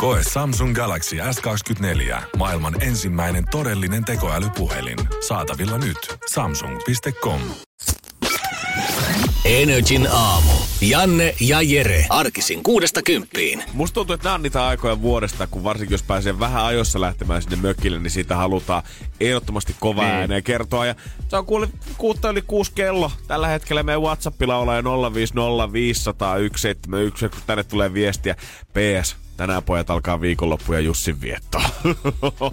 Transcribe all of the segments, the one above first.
Koe Samsung Galaxy S24. Maailman ensimmäinen todellinen tekoälypuhelin. Saatavilla nyt. Samsung.com. Energin aamu. Janne ja Jere. Arkisin kuudesta kymppiin. Musta tuntuu, että nämä on niitä aikoja vuodesta, kun varsinkin jos pääsee vähän ajoissa lähtemään sinne mökille, niin siitä halutaan ehdottomasti kova Niin. ääneen kertoa. Ja se on kuule kuutta yli kuusi kello. Tällä hetkellä meidän Whatsappilla ollaan jo 050501711, kun tänne tulee viestiä. PS, tänään pojat alkaa viikonloppu ja Jussin viettoa.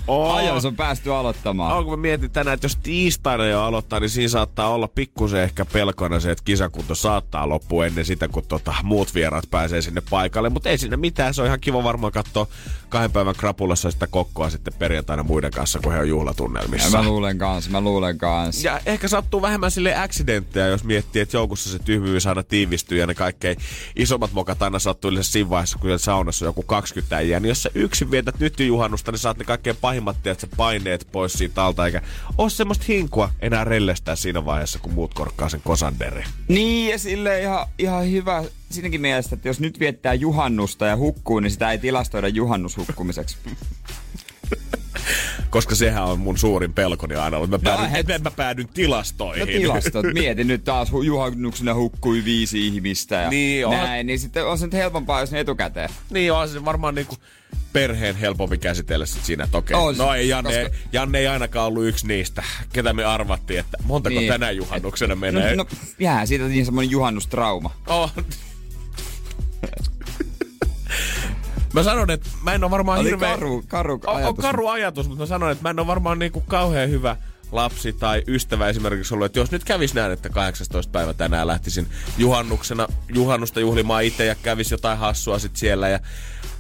Ajoissa on päästy aloittamaan. On, kun mä mietin tänään, että jos tiistaina jo aloittaa, niin siinä saattaa olla pikkusen ehkä pelkona se, että kisakunto saattaa loppua ennen sitä, kun tota, muut vieraat pääsee sinne paikalle. Mutta ei siinä mitään, se on ihan kiva varmaan katsoa kahden päivän krapulassa sitä kokkoa sitten perjantaina muiden kanssa, kun he on Ja juhlatunnelmissa. mä luulen kanssa, mä luulen kanssa. Ja ehkä sattuu vähemmän sille accidentteja, jos miettii, että joukossa se tyhmyys aina tiivistyy ja ne kaikkein isommat mokat aina sattuu yleensä siinä vaiheessa, kun saunassa joku 20 äijää. Niin jos sä yksin vietät nyt juhannusta, niin saat ne kaikkein pahimmat tiedät, sä paineet pois siitä alta, eikä ole semmoista hinkua enää rellestää siinä vaiheessa, kun muut korkkaa sen kosanderi. Niin, ja sille ihan, ihan hyvä siinäkin mielessä, että jos nyt viettää juhannusta ja hukkuu, niin sitä ei tilastoida juhannushukkumiseksi. Koska sehän on mun suurin pelkoni aina ollut. Mä päädyn, het- et, mä päädyn tilastoihin. No tilastot, mieti nyt taas hu- juhannuksena hukkui viisi ihmistä ja Niin, on. näin, niin sitten on se nyt helpompaa, jos ne etukäteen. Niin on se varmaan niinku perheen helpompi käsitellä sit siinä, että okei, On se, no ei Janne, koska- Janne ei ainakaan ollut yksi niistä, ketä me arvattiin, että montako Niin. tänä juhannuksena menee. No, no jää siitä niin semmonen juhannustrauma. Oh. Mä sanon, että mä en ole varmaan Oli hirveä... karu, karu on, on ajatus. karu ajatus, mutta mä sanon, että mä en ole varmaan niinku kauhean hyvä lapsi tai ystävä esimerkiksi ollut, että jos nyt kävis näin, että 18. päivä tänään lähtisin juhannuksena, juhannusta juhlimaan itse ja kävis jotain hassua sit siellä ja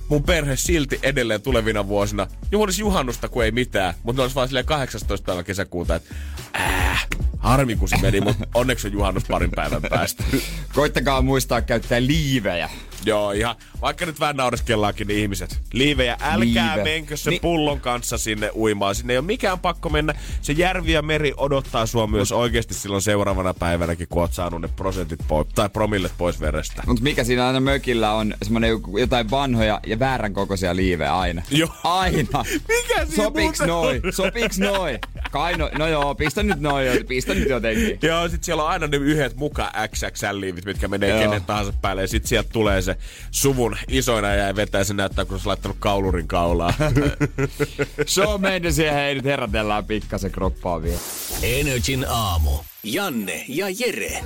mun perhe silti edelleen tulevina vuosina juhlisi juhannusta, kun ei mitään, mutta ne olisi vaan silleen 18. päivä kesäkuuta, että äh, harmi kun se meni, mutta onneksi on juhannus parin päivän päästä. Koittakaa muistaa käyttää liivejä. Joo, ihan, vaikka nyt vähän naureskellaankin niin ihmiset. Liivejä, älkää Liive. menkö se Ni- pullon kanssa sinne uimaan. Sinne ei ole mikään pakko mennä. Se järvi ja meri odottaa sua myös oikeasti silloin seuraavana päivänäkin, kun oot saanut ne prosentit pois, tai promillet pois verestä. Mutta mikä siinä aina mökillä on semmonen joku- jotain vanhoja ja väärän kokoisia liivejä aina. Joo. Aina. Mikä siinä Sopiks noi? Sopiks noi? Kai no, no joo, pistä nyt noi, pistä nyt jotenkin. Joo, sit siellä on aina ne yhdet muka XXL-liivit, mitkä menee Joo. kenen tahansa päälle. Ja sit sieltä tulee se suvun isoina ja vetää se näyttää, kun se on laittanut kaulurin kaulaa. Show mennyt siihen, hei nyt herätellään pikkasen kroppaa vielä. Energin aamu. Janne ja Jere.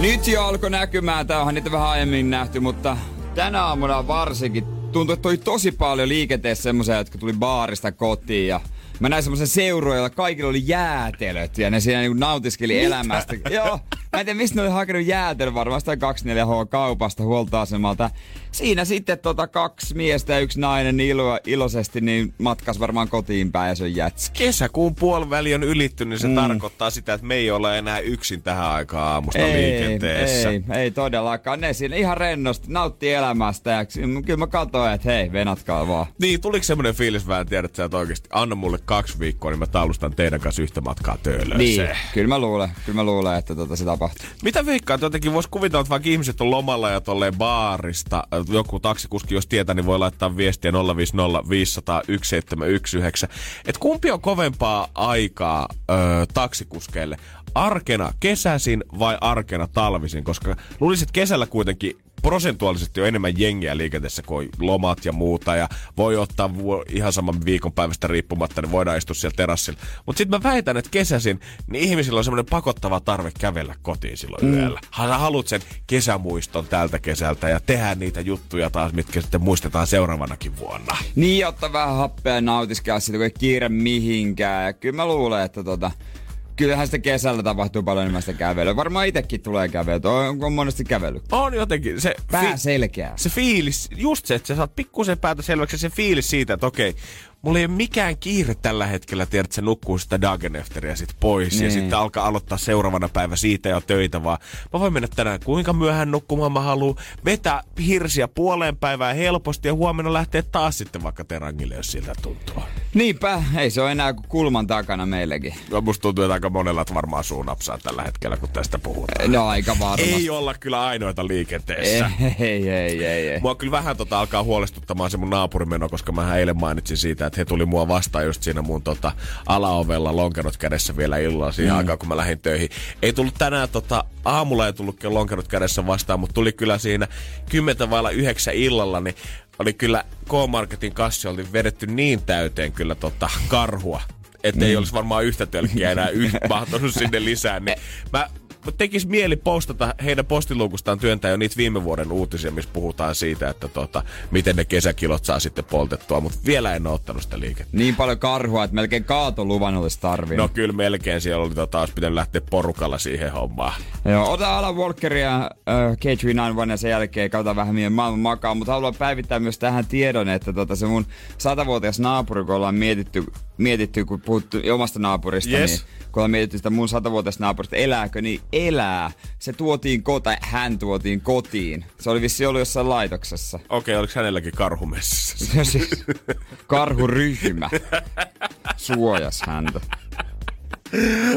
Nyt jo alkoi näkymään, tää onhan niitä vähän aiemmin nähty, mutta tänä aamuna varsinkin tuntui, että oli tosi paljon liikenteessä semmoisia, jotka tuli baarista kotiin ja Mä näin semmoisen seurueen, joilla kaikilla oli jäätelöt ja ne siinä niinku nautiskeli elämästä. Joo, mä en tiedä mistä ne oli hakenut jäätelöt, varmaan sitä 24H kaupasta huoltoasemalta. Siinä sitten tota kaksi miestä ja yksi nainen ilo, iloisesti niin matkas varmaan kotiin päin ja se on jätski. Kesäkuun puoliväli on ylittynyt, niin se Mm. mm. tarkoittaa sitä, että me ei olla enää yksin tähän aikaan aamusta Ei, liikenteessä. ei, ei todellakaan. Ne siinä ihan rennosti, nautti elämästä ja kyllä mä katsoin, että hei, venatkaa vaan. Niin, tuliko semmoinen fiilis vähän, tiedät sä, että oikeasti anna mulle kaksi viikkoa, niin mä talustan teidän kanssa yhtä matkaa töölöön. Niin, kyllä mä luulen, kyllä mä luulen, että tota se tapahtuu. Mitä veikkaa, että jotenkin voisi kuvitella, että vaikka ihmiset on lomalla ja tolleen baarista, joku taksikuski, jos tietää, niin voi laittaa viestiä 050 500 1719. Että kumpi on kovempaa aikaa ö, taksikuskeille? Arkena kesäisin vai arkena talvisin? Koska luulisin, että kesällä kuitenkin prosentuaalisesti on enemmän jengiä liikenteessä kuin lomat ja muuta. Ja voi ottaa ihan saman viikonpäivästä riippumatta, niin voidaan istua siellä terassilla. Mutta sitten mä väitän, että kesäisin, niin ihmisillä on semmoinen pakottava tarve kävellä kotiin silloin mm. yöllä. Sä haluat sen kesämuiston tältä kesältä ja tehdä niitä juttuja taas, mitkä sitten muistetaan seuraavanakin vuonna. Niin, ottaa vähän happea ja nautiskella siitä, kun ei kiire mihinkään. Ja kyllä mä luulen, että tota, kyllähän sitä kesällä tapahtuu paljon enemmän sitä kävelyä. Varmaan itekin tulee kävelyä. On, on monesti kävellyt. On jotenkin se... Pää selkeää. se fiilis, just se, että sä saat pikkusen päätä selväksi se fiilis siitä, että okei, mulla ei ole mikään kiire tällä hetkellä, tiedät, että se nukkuu sitä Dagenefteriä sit pois niin. ja sitten alkaa aloittaa seuraavana päivä siitä jo töitä, vaan mä voin mennä tänään kuinka myöhään nukkumaan mä haluan, vetää hirsiä puoleen päivään helposti ja huomenna lähteä taas sitten vaikka terangille, jos siltä tuntuu. Niinpä, ei se ole enää kuin kulman takana meillekin. Ja musta tuntuu, että aika monella varmaan suu napsaa tällä hetkellä, kun tästä puhutaan. No aika varmasti. Ei olla kyllä ainoita liikenteessä. Ei, ei, ei, ei, ei. Mua kyllä vähän tota alkaa huolestuttamaan se mun naapurimeno, koska mä eilen mainitsin siitä, että he tuli mua vastaan just siinä mun tota, alaovella lonkerot kädessä vielä illalla siihen mm. aikaan, kun mä lähdin töihin. Ei tullut tänään tota, aamulla ei tullut lonkerot kädessä vastaan, mutta tuli kyllä siinä 10 vailla 9 illalla, niin oli kyllä K-Marketin kassi oli vedetty niin täyteen kyllä tota karhua, että ei olisi varmaan yhtä tölkkiä enää yh- mahtunut sinne lisää. Niin mä tekis mieli postata heidän postiluukustaan työntää jo niitä viime vuoden uutisia, missä puhutaan siitä, että tota, miten ne kesäkilot saa sitten poltettua, mutta vielä en ole ottanut sitä liikettä. Niin paljon karhua, että melkein kaatoluvan olisi tarvinnut. No kyllä melkein siellä oli tota, olisi pitänyt lähteä porukalla siihen hommaan. Joo, ota Alan Walkeria äh, K391 ja sen jälkeen katsotaan vähän mihin maailman makaa, mutta haluan päivittää myös tähän tiedon, että tota, se mun satavuotias naapuri, kun ollaan mietitty, mietitty kun puhuttu omasta naapurista, Yes. niin kun mietitty sitä mun satavuotias naapurista, elääkö, niin elää. Se tuotiin kota, hän tuotiin kotiin. Se oli vissi ollut jossain laitoksessa. Okei, oliko hänelläkin karhu messissä? siis karhuryhmä suojas häntä.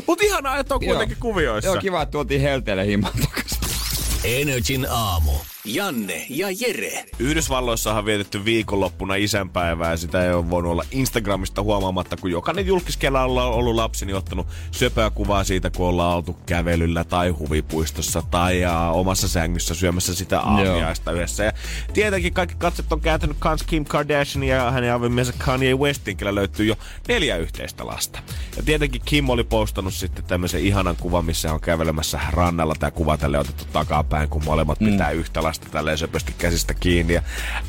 Mut ihanaa, että on Joo. kuitenkin kuvioissa. Joo, kiva, että tuotiin helteelle himaan takaisin. Energin aamu. Janne ja Jere. Yhdysvalloissahan on vietetty viikonloppuna isänpäivää ja sitä ei ole voinut olla Instagramista huomaamatta, kun jokainen julkiskella on ollut lapsi, niin ottanut söpöä kuvaa siitä, kun ollaan oltu kävelyllä tai huvipuistossa tai aa, omassa sängyssä syömässä sitä aamiaista yhdessä. Ja tietenkin kaikki katset on kääntynyt kans Kim Kardashian ja hänen avimiensä Kanye Westin, kyllä löytyy jo neljä yhteistä lasta. Ja tietenkin Kim oli postannut sitten tämmöisen ihanan kuvan, missä on kävelemässä rannalla. Tämä kuva tälle otettu takapäin, kun molemmat mm. pitää yhtä lasta tälleen söpösti käsistä kiinni. Ja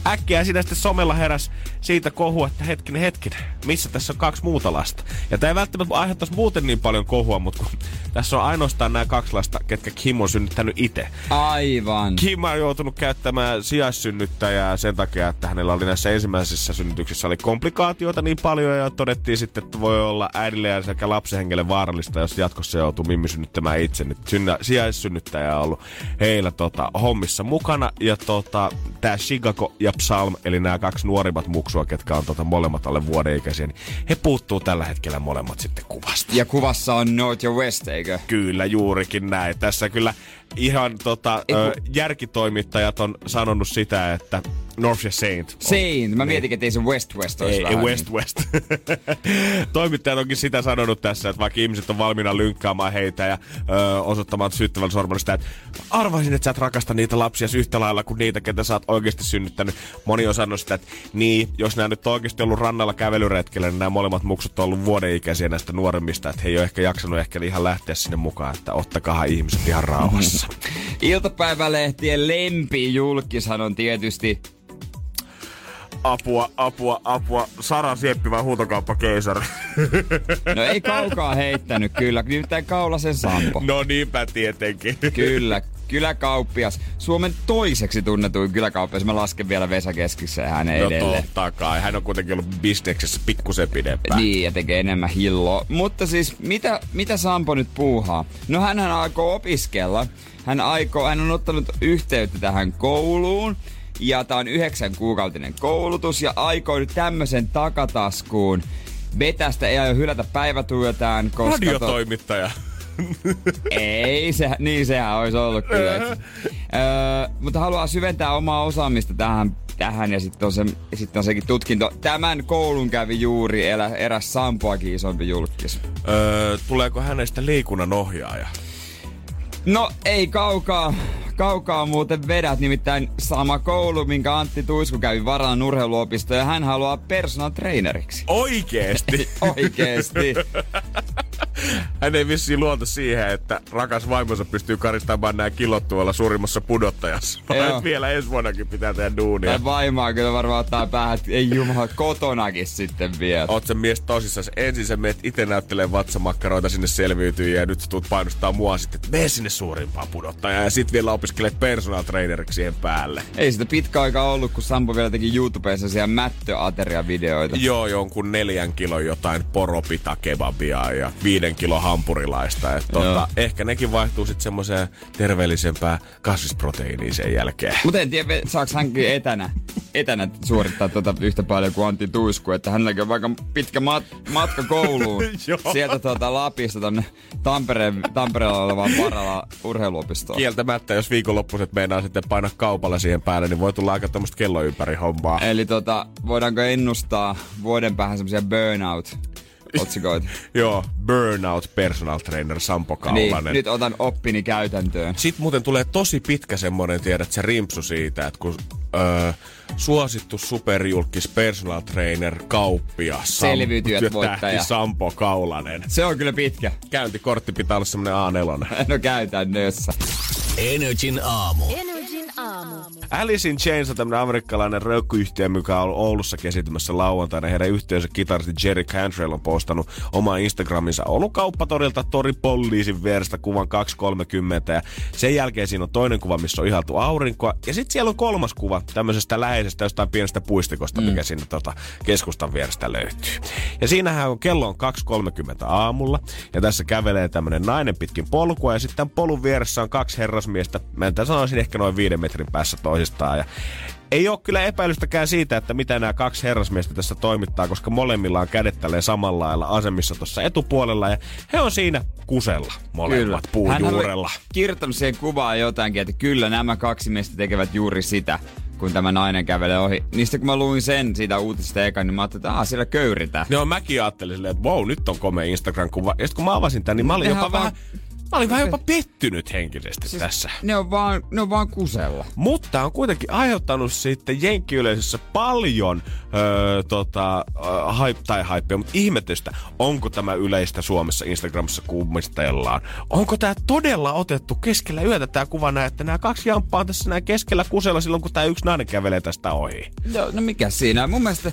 äkkiä siinä sitten somella heräs siitä kohua, että hetkinen, hetkinen, missä tässä on kaksi muuta lasta. Ja tämä ei välttämättä aiheuttaisi muuten niin paljon kohua, mutta kun tässä on ainoastaan nämä kaksi lasta, ketkä Kim on synnyttänyt itse. Aivan. Kim on joutunut käyttämään sijaissynnyttäjää sen takia, että hänellä oli näissä ensimmäisissä synnytyksissä oli komplikaatioita niin paljon ja todettiin sitten, että voi olla äidille ja sekä lapsenhengelle vaarallista, jos jatkossa joutuu Mimmi synnyttämään itse. Nyt synnä, sijaissynnyttäjä on ollut heillä tota, hommissa mukana ja tota, tämä Chicago ja Psalm, eli nämä kaksi nuorimmat muksua, ketkä on tota, molemmat alle vuoden ikäisiä, niin he puuttuu tällä hetkellä molemmat sitten kuvasta. Ja kuvassa on North ja West, eikö? Kyllä, juurikin näin. Tässä kyllä ihan tota, ö, järkitoimittajat on sanonut sitä, että North ja Saint. on- Saint. Mä Niin. mietin, että ei se West West olisi Ei, ei vähän West niin. West. Toimittajat onkin sitä sanonut tässä, että vaikka ihmiset on valmiina lynkkaamaan heitä ja ö, osoittamaan syyttävällä sormella sitä, että arvaisin, että sä et rakasta niitä lapsia yhtä lailla kuin niitä, ketä sä oot oikeasti synnyttänyt. Moni on sanonut sitä, että niin, jos nämä nyt on oikeasti ollut rannalla kävelyretkellä, niin nämä molemmat muksut on ollut vuoden ikäisiä näistä nuoremmista, että he ei ole ehkä jaksanut ehkä ihan lähteä sinne mukaan, että ottakaa ihmiset ihan rauhassa. Iltapäivälehtien lempijulkishan on tietysti apua, apua, apua. Sara Sieppi vai huutokauppakeisari? No ei kaukaa heittänyt kyllä, nimittäin Kaulasen Sampo. no niinpä tietenkin. Kyllä, kyläkauppias. Suomen toiseksi tunnetuin kyläkauppias. Mä lasken vielä Vesa Keskissä hänen No edelleen. totta kai. Hän on kuitenkin ollut bisneksessä pikkusen pidempään. Niin, ja tekee enemmän hilloa. Mutta siis, mitä, mitä Sampo nyt puuhaa? No hän aikoo opiskella. Hän, aikoo, hän on ottanut yhteyttä tähän kouluun. Ja tää on yhdeksän kuukautinen koulutus. Ja aikoo nyt tämmöisen takataskuun vetästä ei aio hylätä päivätyötään, koska... to- Radiotoimittaja. Ei, se, niin sehän olisi ollut kyllä. öö, mutta haluaa syventää omaa osaamista tähän, tähän ja sitten on, se, sitten on sekin tutkinto. Tämän koulun kävi juuri elä, eräs Sampoakin isompi julkis. öö, tuleeko hänestä liikunnan ohjaaja? No ei kaukaa, kaukaa muuten vedät, nimittäin sama koulu, minkä Antti Tuisku kävi varaan urheiluopisto ja hän haluaa personal traineriksi. Oikeesti? Oikeesti. hän ei vissiin luota siihen, että rakas vaimonsa pystyy karistamaan nämä kilot tuolla suurimmassa pudottajassa. Vaan vielä ensi vuonnakin pitää tehdä duunia. Ja vaimaa kyllä varmaan ottaa päähän, että ei jumala kotonakin sitten vielä. Oot se mies tosissaan. Ensin sä meet itse näyttelee vatsamakkaroita sinne selviytyy ja nyt sä tulet painostaa mua sitten, että mene sinne suurimpaan pudottajaan ja sit vielä opiskelet personal traineriksi siihen päälle. Ei sitä pitkä aika ollut, kun Sampo vielä teki YouTubessa siellä mättöateria-videoita. Joo, jonkun neljän kilon jotain poropita kebabia ja viiden kilon hampurilaista. Et tota, ehkä nekin vaihtuu sitten semmoiseen terveellisempään kasvisproteiiniin sen jälkeen. Mutta en tiedä, saako hänkin etänä, etänä suorittaa tota yhtä paljon kuin Antti Tuisku, että hänelläkin on vaikka pitkä mat- matka kouluun sieltä tuota Lapista tonne Tampereen, Tampereella olevaan Parala urheiluopistoon. Kieltämättä, jos viikonloppuiset meinaa sitten painaa kaupalla siihen päälle, niin voi tulla aika tämmöistä kello ympäri hommaa. Eli tota, voidaanko ennustaa vuoden päähän semmoisia burnout otsikoita. Joo, Burnout Personal Trainer Sampo Kaulanen. Niin, nyt otan oppini käytäntöön. Sitten muuten tulee tosi pitkä semmonen, tiedät, se rimpsu siitä, että kun öö, suosittu superjulkis personal trainer kauppia Sam, Selviytyjät voittaja. Sampo Kaulanen. Se on kyllä pitkä. Käyntikortti pitää olla semmonen A4. No käytännössä. Energin aamu. Energin aamu. Alice in Chains on tämmönen amerikkalainen rökkyyhtiö, mikä on Oulussa kesitymässä lauantaina. Heidän yhteisö kitaristi Jerry Cantrell on postannut oma Instagraminsa Oulun kauppatorilta Tori Poliisin vierestä kuvan 230. Ja sen jälkeen siinä on toinen kuva, missä on ihaltu aurinkoa. Ja sitten siellä on kolmas kuva tämmöisestä läheisestä jostain pienestä puistikosta, mm. mikä sinne tota, keskustan vierestä löytyy. Ja siinähän on kello on 2.30 aamulla. Ja tässä kävelee tämmönen nainen pitkin polkua. Ja sitten polun vieressä on kaksi herrasmiestä. Mä en sanoisin ehkä noin viiden metrin päässä toisistaan. Ja ei ole kyllä epäilystäkään siitä, että mitä nämä kaksi herrasmiestä tässä toimittaa, koska molemmilla on kädet tälleen samalla lailla asemissa tuossa etupuolella ja he on siinä kusella molemmat kyllä. puun Hän juurella. kirjoittanut siihen kuvaan jotainkin, että kyllä nämä kaksi miestä tekevät juuri sitä kun tämä nainen kävelee ohi. Niistä kun mä luin sen siitä uutisesta eka, niin mä ajattelin, että aah, siellä köyritään. Joo, mäkin ajattelin silleen, että wow, nyt on komea Instagram-kuva. Ja sitten kun mä avasin tämän, niin mä olin Nehän jopa vaan- vähän... Mä olin vähän jopa pettynyt henkisesti siis tässä. Ne on vaan, ne on vaan kusella. Mutta on kuitenkin aiheuttanut sitten jenkkiyleisössä paljon öö, tota, hype, tai hypea, mutta ihmetystä, onko tämä yleistä Suomessa Instagramissa kummistellaan. Onko tämä todella otettu keskellä yötä tämä kuva näin, että nämä kaksi jamppaa on tässä näin keskellä kusella silloin, kun tämä yksi nainen kävelee tästä ohi. No, no mikä siinä? Mun mielestä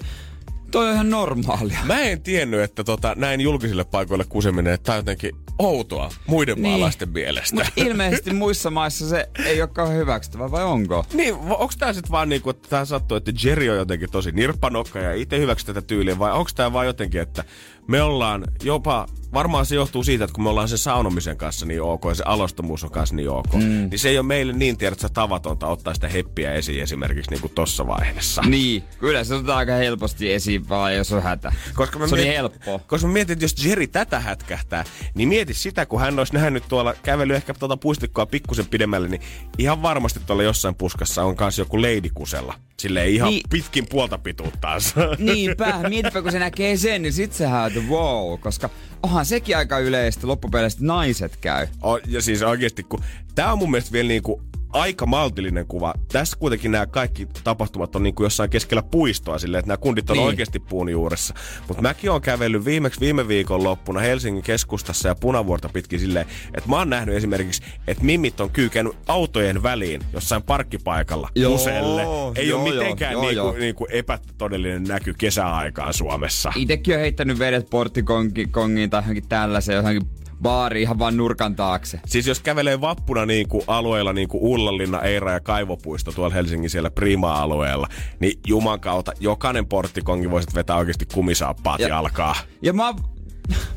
toi on ihan normaalia. Mä en tiennyt, että tota, näin julkisille paikoille kuseminen, että tämä on jotenkin outoa muiden Niin. maalaisten mielestä. Mutta ilmeisesti muissa maissa se ei ole kauhean hyväksyttävää, vai onko? Niin, onko tää sitten vaan niinku, että tää sattuu, että Jerry on jotenkin tosi nirppanokka ja itse hyväksy tätä tyyliä, vai onko tää vaan jotenkin, että me ollaan jopa, varmaan se johtuu siitä, että kun me ollaan sen saunomisen kanssa niin ok ja se alostamuus on kanssa niin ok, mm. niin se ei ole meille niin tiedätkö, tavatonta ottaa sitä heppiä esiin esimerkiksi niinku tossa vaiheessa. Niin, kyllä se otetaan aika helposti esiin vaan, jos on hätä. Koska mä se oli mietin- helppoa. Koska mä mietin, että jos Jerry tätä hätkähtää, niin mieti sitä, kun hän olisi nähnyt tuolla kävely ehkä tuota puistikkoa pikkusen pidemmälle, niin ihan varmasti tuolla jossain puskassa on kanssa joku lady kusella. Silleen ihan Niin. niin. pitkin puolta pituuttaansa. Niinpä, mietipä kun se näkee sen, niin sit se häätä wow, koska onhan sekin aika yleistä loppupeleissä, että naiset käy. O, ja siis oikeasti, kun tää on mun mielestä vielä niinku aika maltillinen kuva. Tässä kuitenkin nämä kaikki tapahtumat on niinku jossain keskellä puistoa silleen, että nämä kundit on Niin. niin. oikeasti puun juuressa. Mutta mäkin oon kävellyt viimeksi viime viikon loppuna Helsingin keskustassa ja punavuorta pitkin silleen, että mä oon nähnyt esimerkiksi, että mimmit on kyykännyt autojen väliin jossain parkkipaikalla Joo, kuselle. Ei joo, ole mitenkään joo, niinku, joo. niinku epätodellinen näky kesäaikaan Suomessa. Itekin on heittänyt vedet porttikongiin tai johonkin tällaiseen, johonkin baari ihan vaan nurkan taakse. Siis jos kävelee vappuna niin kuin alueella niin kuin Ullanlinna, Eira ja Kaivopuisto tuolla Helsingin siellä Prima-alueella, niin juman kautta jokainen porttikongi voisit vetää oikeasti kumisaappaat Ja- ja. jalkaa. Ja mä,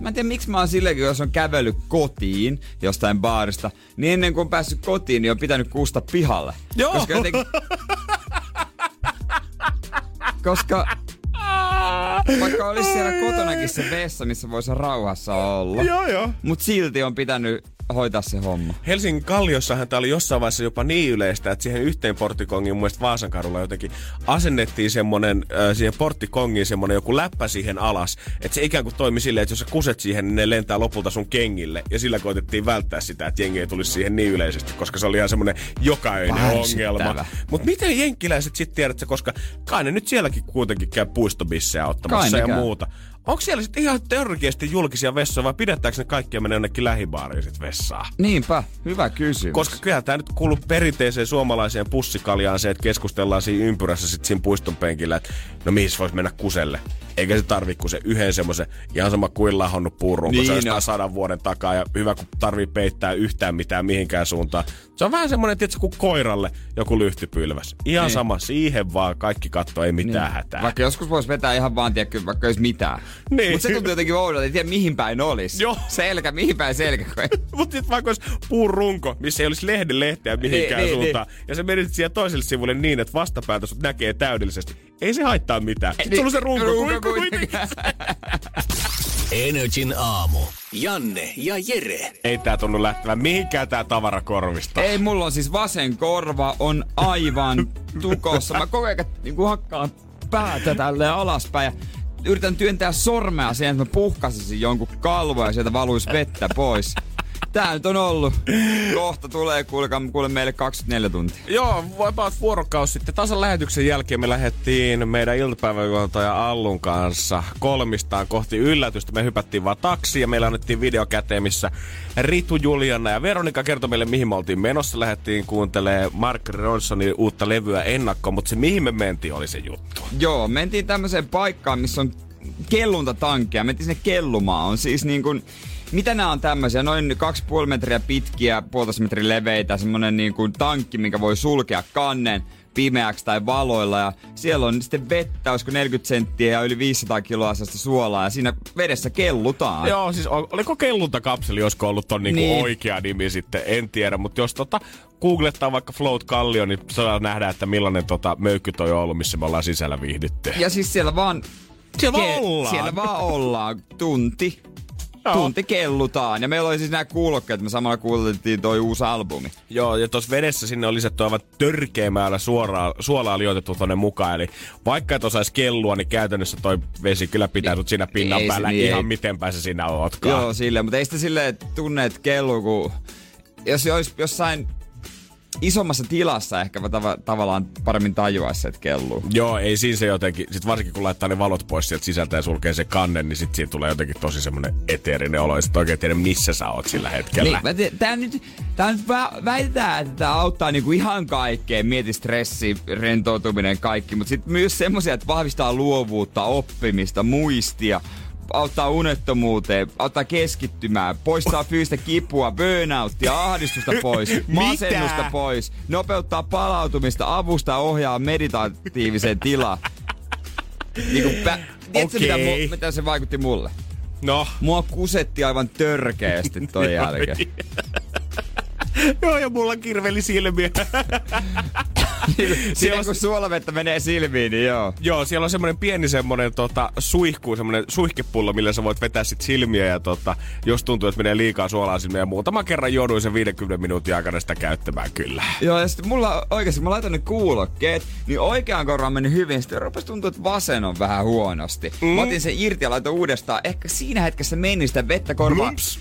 mä en tiedä miksi mä oon silläkin, jos on kävellyt kotiin jostain baarista, niin ennen kuin on päässyt kotiin, niin on pitänyt kuusta pihalle. Joo. Koska jotenkin... Koska vaikka olisi siellä kotonakin se vessa, missä voisi rauhassa olla, Joo, joo. mut silti on pitänyt hoitaa se homma. Helsingin Kalliossahan tämä oli jossain vaiheessa jopa niin yleistä, että siihen yhteen porttikongiin mun mielestä Vaasan kadulla jotenkin asennettiin semmonen, äh, siihen porttikongiin semmonen joku läppä siihen alas, että se ikään kuin toimi silleen, että jos sä kuset siihen, niin ne lentää lopulta sun kengille, ja sillä koitettiin välttää sitä, että jengi ei tulisi siihen niin yleisesti, koska se oli ihan semmonen jokainen ongelma. Mutta miten jenkkiläiset sitten tiedät koska kai ne nyt sielläkin kuitenkin käy puistobissejä ottamassa ja muuta. Onko siellä sitten ihan törkeästi julkisia vessoja vai pidetäänkö ne kaikkia mennä jonnekin lähibaariin sit vessaa? Niinpä, hyvä kysymys. Koska kyllä tämä nyt kuuluu perinteiseen suomalaiseen pussikaljaan se, että keskustellaan siinä ympyrässä sit siinä puiston penkillä, että no mihin voisi mennä kuselle. Eikä se tarvi kuin se yhden semmoisen ihan sama kuin lahonnut puurun, kun Niin se on on. sadan vuoden takaa ja hyvä kun tarvii peittää yhtään mitään mihinkään suuntaan. Se on vähän semmoinen, tietysti kuin koiralle joku lyhtypylväs. Ihan Niin. sama, siihen vaan kaikki katsoo, ei mitään hätää. Vaikka joskus voisi vetää ihan vaan, tiedätkö, vaikka ei mitään. Niin. Mutta se tuntuu jotenkin oudolta, ei tiedä mihin päin olisi. Joo. Selkä, mihin päin selkä. Mutta sitten vaikka olisi puurunko, missä ei olisi lehden lehteä mihinkään Niin, niin, suuntaan, ja se menit siellä toiselle sivulle niin, että vastapäätä sut näkee täydellisesti. Ei se haittaa mitään. Sitten sulla on se runko. Runko kuitenkin. Energin aamu. Janne ja Jere. Ei tää tunnu lähtevän mihinkään tää tavarakorvista. Ei, mulla on siis vasen korva on aivan tukossa. Mä koko ajan niin hakkaan päätä tälle alaspäin ja yritän työntää sormea siihen, että mä puhkasisin jonkun kalvoa ja sieltä valuisi vettä pois. Tää nyt on ollut. Kohta tulee kuule, kuule meille 24 tuntia. Joo, about vuorokausi sitten. Tasan lähetyksen jälkeen me lähdettiin meidän iltapäiväjuontaja Allun kanssa kolmistaan kohti yllätystä. Me hypättiin vaan taksi ja meillä annettiin video käteen, missä Ritu, Juliana ja Veronika kertoi meille, mihin me oltiin menossa. Lähdettiin kuuntelemaan Mark Ronsonin uutta levyä ennakkoon, mutta se mihin me mentiin oli se juttu. Joo, mentiin tämmöiseen paikkaan, missä on kelluntatankia. Mentiin sinne kellumaan. On siis niin kuin, mitä nämä on tämmöisiä? Noin 2,5 metriä pitkiä, puolitoista metriä leveitä, semmonen niin kuin tankki, minkä voi sulkea kannen pimeäksi tai valoilla. Ja siellä on sitten vettä, olisiko 40 senttiä ja yli 500 kiloa sellaista suolaa. Ja siinä vedessä kellutaan. Joo, siis ol- oliko kelluntakapseli, josko ollut ton niinku Niin. oikea nimi sitten, en tiedä. Mutta jos tota, googlettaa vaikka Float Kallio, niin saadaan nähdä, että millainen tota, möykky toi on ollut, missä me ollaan sisällä viihdytty. Ja siis siellä vaan... Siellä vaan ollaan. Siellä vaan ollaan. Tunti. Tunti kellutaan. Ja meillä oli siis nämä kuulokkeet, me samalla kuulettiin toi uusi albumi. Joo, ja tuossa vedessä sinne on lisätty aivan törkeä määrä suoraa, suolaa liotettu tonne mukaan. Eli vaikka et osaisi kellua, niin käytännössä toi vesi kyllä pitää sut siinä pinnan Ei se päällä niin, ihan ei. miten päin sä siinä ootkaan. Joo, silleen, mutta ei sitä silleen tunne, että kellu, kun... Jos se olisi jossain isommassa tilassa ehkä tav- tavallaan paremmin tajuaisi se, että kelluu. Joo, ei siinä se jotenkin, sit varsinkin kun laittaa ne valot pois sieltä sisältä ja sulkee se kannen, niin sit siinä tulee jotenkin tosi semmonen eteerinen olo, ja sit oikein tiedä missä sä oot sillä hetkellä. Niin, tää nyt, tää nyt vä- väitetään, että tää auttaa niinku ihan kaikkeen. Mieti stressi, rentoutuminen, kaikki. Mutta sitten myös semmoisia, että vahvistaa luovuutta, oppimista, muistia auttaa unettomuuteen, auttaa keskittymään, poistaa fyysistä kipua, burnouttia, ahdistusta pois, masennusta Mitä? pois, nopeuttaa palautumista, avustaa ohjaa meditatiiviseen tilaan. Niinku, pä- tiedätkö, mitä, Okei. mu- mitä se vaikutti mulle? No, Mua kusetti aivan törkeästi toi jälkeen. joo, ja mulla kirveli silmiä. Silloin kun suolavettä menee silmiin, niin joo. Joo, siellä on semmoinen pieni semmoinen tota, suihku, semmoinen suihkepullo, millä sä voit vetää sit silmiä ja tota, jos tuntuu, että menee liikaa suolaa silmiä ja muutama kerran jouduin sen 50 minuutin aikana sitä käyttämään kyllä. Joo, ja sitten mulla oikeasti, mä laitan ne kuulokkeet, niin oikeaan korvaan meni hyvin. Sitten rupesi tuntua, että vasen on vähän huonosti. Mm. Mä otin sen irti ja laitoin uudestaan. Ehkä siinä hetkessä meni sitä vettä korvaan. Blumps.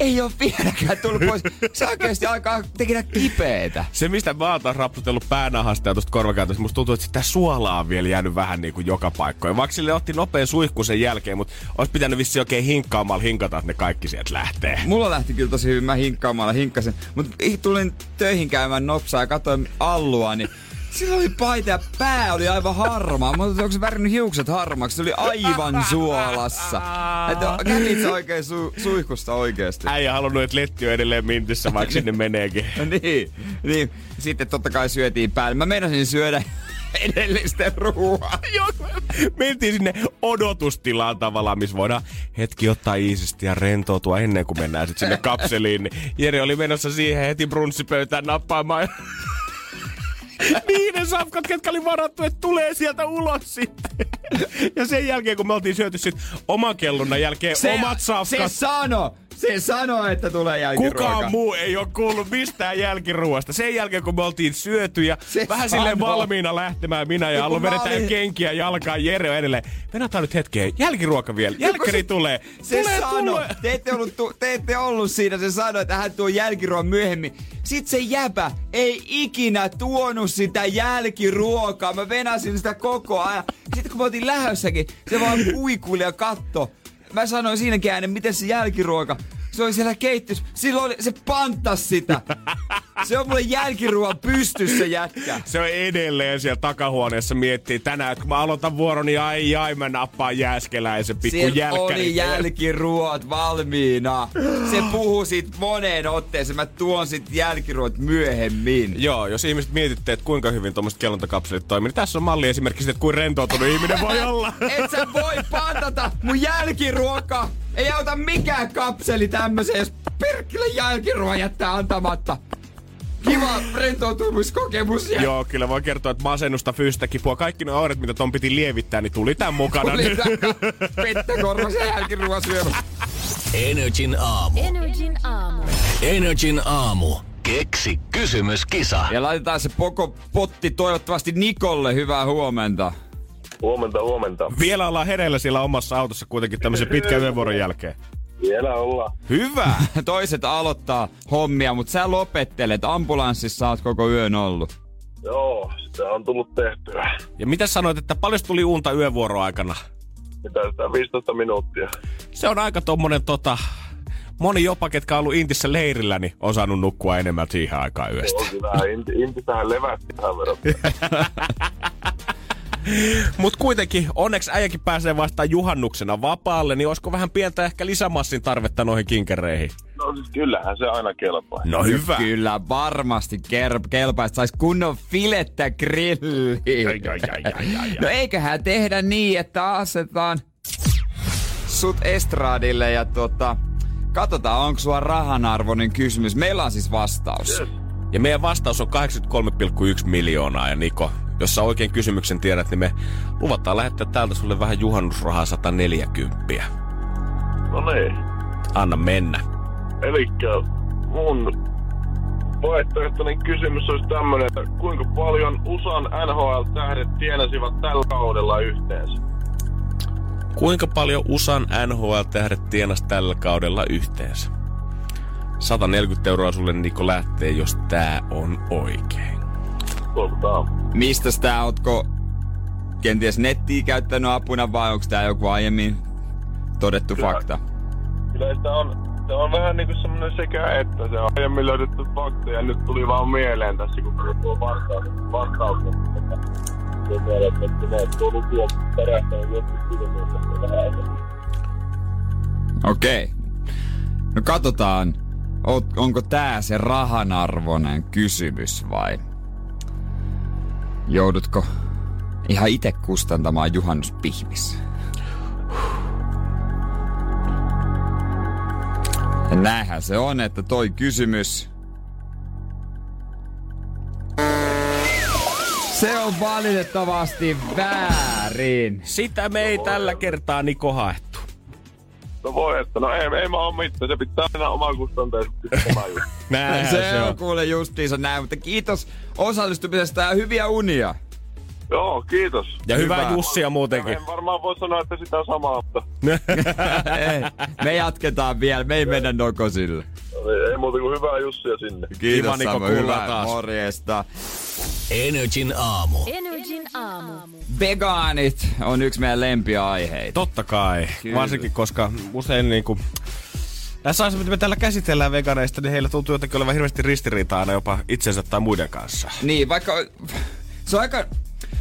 Ei ole vieläkään tullut pois. Se oikeasti alkaa tekemään kipeetä. Se, mistä mä oon taas rapsutellut päänahasta ja tuosta korvakäytöstä, musta tuntuu, että sitä suolaa on vielä jäänyt vähän niin kuin joka paikkoon. Vaikka sille otti nopea suihku sen jälkeen, mutta olisi pitänyt vissi oikein hinkkaamalla hinkata, että ne kaikki sieltä lähtee. Mulla lähti kyllä tosi hyvin, mä hinkkaamalla hinkkasin. Mutta tulin töihin käymään nopsaa ja katsoin allua, niin sillä oli paita ja pää oli aivan harmaa. Mä onko se värinyt hiukset harmaaksi? Se oli aivan suolassa. Että kävit oikein su- suihkusta oikeesti? Äijä halunnut, että letti on edelleen mintissä, vaikka sinne meneekin. No niin, niin. Sitten totta kai syötiin päälle. Mä meinasin syödä edellisten ruoaa. Joo, mentiin sinne odotustilaan tavallaan, missä voidaan hetki ottaa iisisti ja rentoutua ennen kuin mennään sitten sinne kapseliin. Jere oli menossa siihen heti brunssipöytään nappaamaan. Niiden safkat, ketkä oli varattu, että tulee sieltä ulos sitten. Ja sen jälkeen, kun me oltiin syöty sit oman kellunnan jälkeen se, omat se safkat. sano! Se sanoo, että tulee jälkiruoka. Kukaan muu ei ole kuullut mistään jälkiruoasta. Sen jälkeen, kun me oltiin syöty ja Se vähän sanoo. silleen valmiina lähtemään minä ja Allu vedetään valmi- kenkiä jalkaan Jere on edelleen. Venataan nyt hetkeä. Jälkiruoka vielä. Jälkkäri tulee. Se tulee, sanoi, tulee. te ette, ollut, tu- te ette ollut siinä, se sanoi, että hän tuo jälkiruoan myöhemmin. Sitten se jäbä ei ikinä tuonut sitä jälkiruokaa. Mä venasin sitä koko ajan. Sitten kun me oltiin lähössäkin, se vaan kuikuili ja katto. Mä sanoin siinäkin äänen, miten se jälkiruoka. Se oli siellä keittiössä. Silloin oli, se panttas sitä. Se on mulle jälkiruoan pystyssä jätkä. Se on edelleen siellä takahuoneessa miettii tänään, että kun mä aloitan vuoron, niin ai ai mä nappaan jääskeläisen pikku Siellä oli jälkiruot valmiina. Se puhuu siitä moneen otteeseen. Mä tuon sit jälkiruot myöhemmin. Joo, jos ihmiset mietitte, että kuinka hyvin tuommoiset kellontokapselit toimii, niin tässä on malli esimerkiksi että kuin rentoutunut ihminen voi olla. Et sä voi pantata mun jälkiruoka. Ei auta mikään kapseli tämmösen, jos perkele jälkiruoa jättää antamatta. Kiva rentoutumiskokemus. Ja Joo, kyllä voi kertoa, että masennusta, fyysistä kipua, kaikki ne oireet, mitä ton piti lievittää, niin tuli tämän mukana. Tuli jälkiruoan syömä. Energin aamu. Energin aamu. Energin aamu. Keksi kysymyskisa. Ja laitetaan se poko potti toivottavasti Nikolle. Hyvää huomenta. Huomenta, huomenta. Vielä ollaan hereillä siellä omassa autossa kuitenkin tämmöisen pitkän yövuoron jälkeen. Vielä ollaan. Hyvä! Toiset aloittaa hommia, mutta sä lopettelet. Ambulanssissa oot koko yön ollut. Joo, sitä on tullut tehtyä. Ja mitä sanoit, että paljon tuli unta yövuoron aikana? Mitä sitä 15 minuuttia. Se on aika tommonen tota... Moni jopa, ketkä on ollut Intissä leirillä, niin on saanut nukkua enemmän siihen aikaan yöstä. On kyllä. Inti, Intissähän levästi tähän verrattuna. Mut kuitenkin, onneksi äijäkin pääsee vasta juhannuksena vapaalle, niin olisiko vähän pientä ehkä lisämassin tarvetta noihin kinkereihin? No siis kyllähän se aina kelpaa. No hyvä. Kyllä, varmasti ker- kelpaa, että sais kunnon filettä grilliin. Ai, ai, ai, ai, ai, ai. No eiköhän tehdä niin, että asetetaan sut estradille ja tota, katsotaan onko sulla rahanarvoinen kysymys. Meillä on siis vastaus. Ja meidän vastaus on 83,1 miljoonaa. Ja Niko, jos sä oikein kysymyksen tiedät, niin me luvataan lähettää täältä sulle vähän juhannusrahaa 140. No niin. Anna mennä. Elikkä mun vaihtoehtoinen kysymys olisi tämmönen, että kuinka paljon USAn NHL-tähdet tienasivat tällä kaudella yhteensä? Kuinka paljon USAn NHL-tähdet tienas tällä kaudella yhteensä? 140 euroa sulle Niko lähtee, jos tää on oikein. Toivotaan. Mistä tää ootko kenties nettiä käyttänyt apuna vai onko tää joku aiemmin todettu Kyllä. fakta? Kyllä sitä on, se on vähän niinku semmonen sekä että. Se on aiemmin löydetty fakta ja nyt tuli vaan mieleen tässä, kun tuli tuo vastaus. vastaus että tuli mieleen, että ne tuo luku on perähtänyt joskus silmissä vähän enemmän. Okei. No katsotaan, onko tää se rahanarvoinen kysymys vai joudutko ihan itse kustantamaan juhannuspihvissä? Ja näinhän se on, että toi kysymys... Se on valitettavasti väärin. Sitä me ei tällä kertaa Niko haettu. No voi, että no ei, ei mä oo mitään. Se pitää aina oman kustanteisesti juttu. Näinhän se, on kuule justiinsa näin, mutta kiitos osallistumisesta ja hyviä unia. Joo, kiitos. Ja hyvää Hyvä. Jussia muutenkin. En varmaan voi sanoa, että sitä samaa, mutta ei, me jatketaan vielä, me ei mennä nokosille. ei, ei muuta kuin hyvää Jussia sinne. Kiitos Kiva, Niko, hyvää taas. morjesta. Energin aamu. Energin aamu. Vegaanit on yksi meidän lempiaiheita. Totta kai. Kyllä. Varsinkin, koska usein niinku... Näissä asioissa, mitä me täällä käsitellään veganeista, niin heillä tuntuu jotenkin olevan hirveästi ristiriitaa aina jopa itsensä tai muiden kanssa. Niin, vaikka se on aika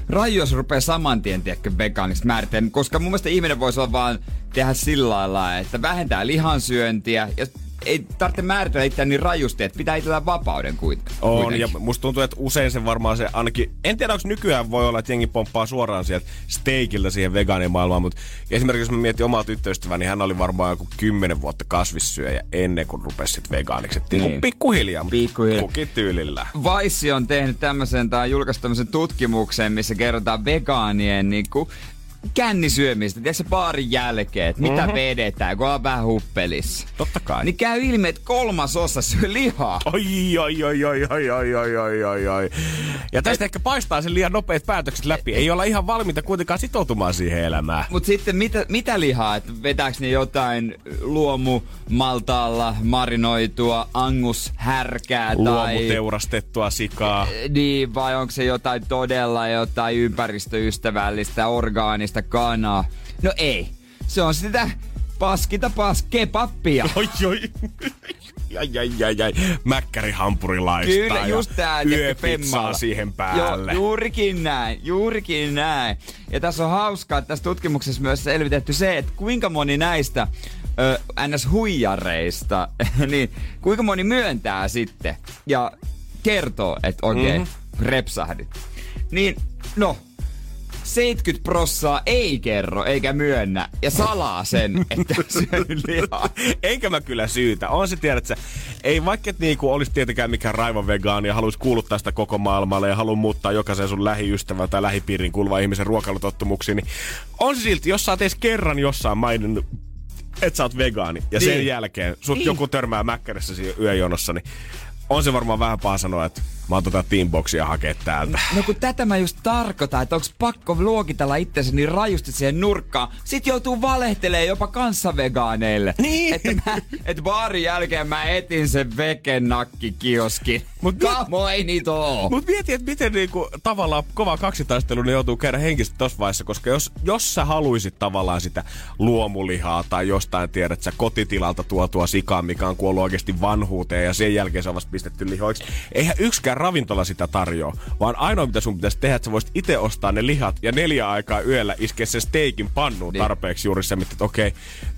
raju, jos rupeaa saman tien, tiedätkö, vegaaniksi määritellä, koska mun mielestä ihminen voisi olla vaan tehdä sillä lailla, että vähentää lihansyöntiä ja ei tarvitse määritellä itseään niin rajusti, että pitää itsellään vapauden kuitenkin. On, ja musta tuntuu, että usein se varmaan se ainakin, en tiedä onko nykyään voi olla, että jengi pomppaa suoraan sieltä steikiltä siihen vegaanimaailmaan, mutta esimerkiksi jos mä mietin omaa tyttöystävää, niin hän oli varmaan joku kymmenen vuotta kasvissyöjä ennen kuin rupesi sit vegaaniksi. Et niin. Pikkuhiljaa, mutta Pikkuhiljaa. kukin tyylillä. Vice on tehnyt tämmöisen, tai julkaistu tämmöisen tutkimuksen, missä kerrotaan vegaanien niin kuin, kännisyömistä, tiedätkö baarin jälkeen, että mitä mm-hmm. vedetään, kun on vähän huppelissa. Totta kai. Niin käy ilmi, että kolmas osa syö lihaa. Oi, oi, oi, oi, oi, oi, oi, oi, oi, oi. Ja tästä ehkä paistaa sen liian nopeat päätökset läpi. Ei olla ihan valmiita kuitenkaan sitoutumaan siihen elämään. Mut sitten mitä, mitä lihaa? Että vetääks ne jotain luomu maltaalla marinoitua angushärkää tai... Luomuteurastettua sikaa. Niin, vai onko se jotain todella jotain ympäristöystävällistä, orgaanista kanaa? No ei. Se on sitä paskita pas kepappia. Oi, oi. Jai, jai, jai, jai. Mäkkärihampurilaista Kyllä, ja just tää, yöpizzaa siihen päälle. Joo, juurikin näin, juurikin näin. Ja tässä on hauskaa, että tässä tutkimuksessa myös selvitetty se, että kuinka moni näistä ö, NS-huijareista, niin kuinka moni myöntää sitten ja kertoo, että oikein mm-hmm. repsahdit. Niin, no, 70 prossaa ei kerro eikä myönnä ja salaa sen, että on syönyt lihaa. Enkä mä kyllä syytä. On se tiedät sä, ei vaikka niinku olisi tietenkään mikään raivon vegaani ja haluaisi kuuluttaa sitä koko maailmalle ja halua muuttaa jokaisen sun lähiystävän tai lähipiirin kuuluvan ihmisen ruokailutottumuksiin, niin on se silti, jos sä oot edes kerran jossain maininnut että sä oot vegaani ja niin. sen jälkeen sut niin. joku törmää mäkkärissä siinä yöjonossa, niin on se varmaan vähän paha sanoa, että mä oon tota teamboxia hakea täältä. No kun tätä mä just tarkoitan, että onks pakko luokitella itsensä niin rajusti siihen nurkkaan. Sit joutuu valehtelee jopa kanssavegaaneille. Niin. Että, mä, että baarin jälkeen mä etin sen vekenakkikioskin. Mut Kamo ei niitä oo. Mut mieti, että miten niinku, tavallaan kova kaksitaistelu ne joutuu käydä henkisesti tossa vaiheessa, koska jos, jos sä haluisit tavallaan sitä luomulihaa tai jostain tiedät sä kotitilalta tuotua sikaa, mikä on kuollut oikeasti vanhuuteen ja sen jälkeen se on vasta pistetty lihoiksi. Eihän yksikään ravintola sitä tarjoa, vaan ainoa mitä sun pitäisi tehdä, että sä voisit itse ostaa ne lihat ja neljä aikaa yöllä iskeä sen steikin pannuun Niin. tarpeeksi juuri se, että okei,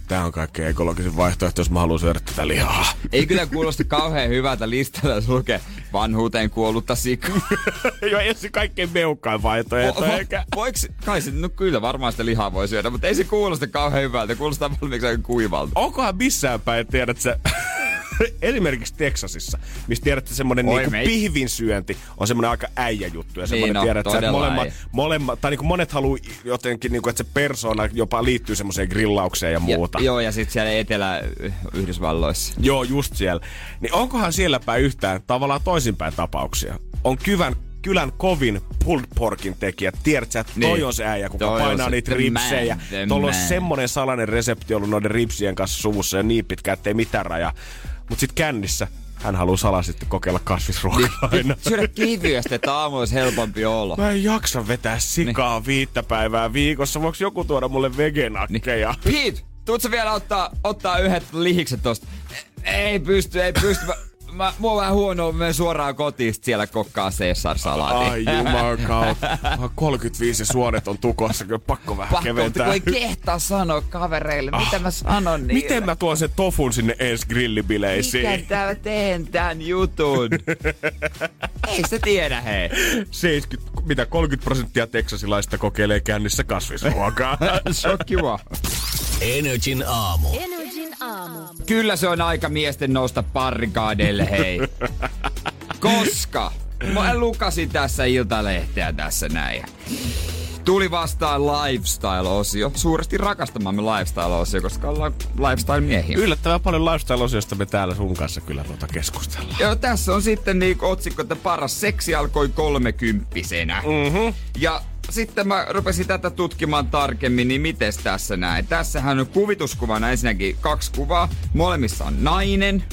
tää on kaikkein ekologisin vaihtoehto, jos mä haluan syödä tätä lihaa. Ei kyllä kuulosta kauhean hyvältä listalta, jos lukee vanhuuteen kuollutta sikaa. Joo, ei se kaikkein meukkain vaihtoehto, eikä. Voiks, kai se, no kyllä varmaan sitä lihaa voi syödä, mutta ei se kuulosta kauhean hyvältä. Kuulostaa valmiiksi aika kuivalta. onkohan missään päin, tiedät sä, esimerkiksi Teksasissa, missä tiedät, että semmonen Oi, niinku pihvin syönti on semmonen aika äijä juttu. Ja semmonen Niin tiedät, sä, että molemmat, molemmat, tai niinku monet haluu jotenkin, niinku, että se persona jopa liittyy semmoiseen grillaukseen ja muuta. Ja, joo, ja sitten siellä Etelä-Yhdysvalloissa. Joo, just siellä. Niin onkohan siellä päin yhtään tavallaan toisinpäin tapauksia? On kyvän kylän kovin pulled porkin tekijä. Tiedätkö, että toi Niin. on se äijä, kuka Toi painaa se niitä ripsejä. Tuolla on semmonen salainen resepti ollut noiden ripsien kanssa suvussa ja niin pitkä, ettei mitään rajaa. Mut sit kännissä hän haluaa salasti kokeilla kasvisruokaa aina. Syödä kivyöstä, että aamu olisi helpompi olo. Mä en jaksa vetää sikaa niin. viittä päivää viikossa. Voiko joku tuoda mulle vegenakkeja? Pete, tuutko vielä ottaa, ottaa yhdet lihikset tosta? Ei pysty, ei pysty. Mä, mä, mua on vähän huonoa, mä menen suoraan kotiin sit siellä kokkaa Caesar-salaatin. Ai jumalkautta. 35 ja suonet on tukossa, kyllä pakko vähän Pakko, keventää. kun ei kehtaa sanoa kavereille, mitä mä sanon niille. Miten mä tuon sen tofun sinne ensi grillibileisiin? Miten tää tän tän jutun? ei se tiedä, hei. 70, mitä 30 prosenttia teksasilaista kokeilee kännissä kasvisruokaa. Shokkiva. Energin aamu. Energin aamu. Kyllä se on aika miesten nousta parrikaadeille, hei. Koska mä lukasin tässä iltalehteä tässä näin. Tuli vastaan lifestyle-osio. Suuresti rakastamamme lifestyle-osio, koska ollaan lifestyle-miehiä. Yllättävän paljon lifestyle-osiosta me täällä sun kanssa kyllä tuota keskustellaan. Joo, tässä on sitten niin otsikko, että paras seksi alkoi kolmekymppisenä. Mm-hmm. Ja sitten mä rupesin tätä tutkimaan tarkemmin, niin mites tässä näin? Tässähän on kuvituskuvana ensinnäkin kaksi kuvaa. Molemmissa on nainen.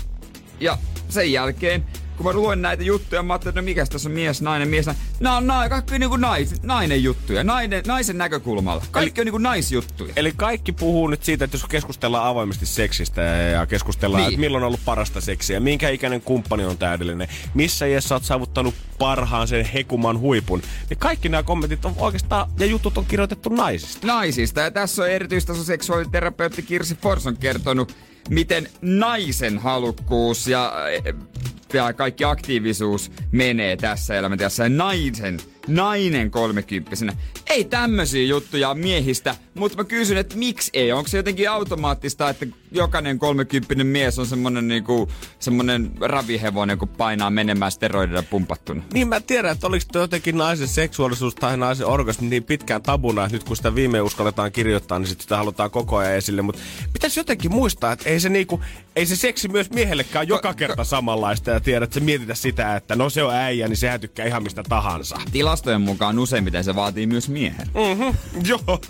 Ja sen jälkeen, kun mä luen näitä juttuja, mä ajattelin, että no mikäs tässä on mies, nainen, mies, nainen. Nämä on nai, kaikki niinku nais, nainen juttuja, nainen, naisen näkökulmalla. Kaikki on niinku naisjuttuja. Eli kaikki puhuu nyt siitä, että jos keskustellaan avoimesti seksistä ja keskustellaan, Niin. että milloin on ollut parasta seksiä, minkä ikäinen kumppani on täydellinen, missä iässä oot saavuttanut parhaan sen hekuman huipun, niin kaikki nämä kommentit on oikeastaan, ja jutut on kirjoitettu naisista. naisista. Ja tässä on erityistaso seksuaaliterapeutti Kirsi Forson kertonut, miten naisen halukkuus ja, ja kaikki aktiivisuus menee tässä. Ja naisen, nainen kolmekymppisenä. ei tämmöisiä juttuja miehistä, mutta mä kysyn, että miksi ei? Onko se jotenkin automaattista, että jokainen kolmekymppinen mies on semmonen niinku, semmonen ravihevonen, kun painaa menemään steroidilla pumpattuna? Niin mä tiedän, että oliko toi jotenkin naisen seksuaalisuus tai naisen orgasmi niin pitkään tabuna, että nyt kun sitä viime uskalletaan kirjoittaa, niin sit sitä halutaan koko ajan esille. Mutta pitäisi jotenkin muistaa, että ei se, niinku, ei se seksi myös miehellekään ole joka kerta samanlaista ja tiedät, että se mietitä sitä, että no se on äijä, niin sehän tykkää ihan mistä tahansa. Tilastojen mukaan useimmiten se vaatii myös miehen. Mm-hmm, joo.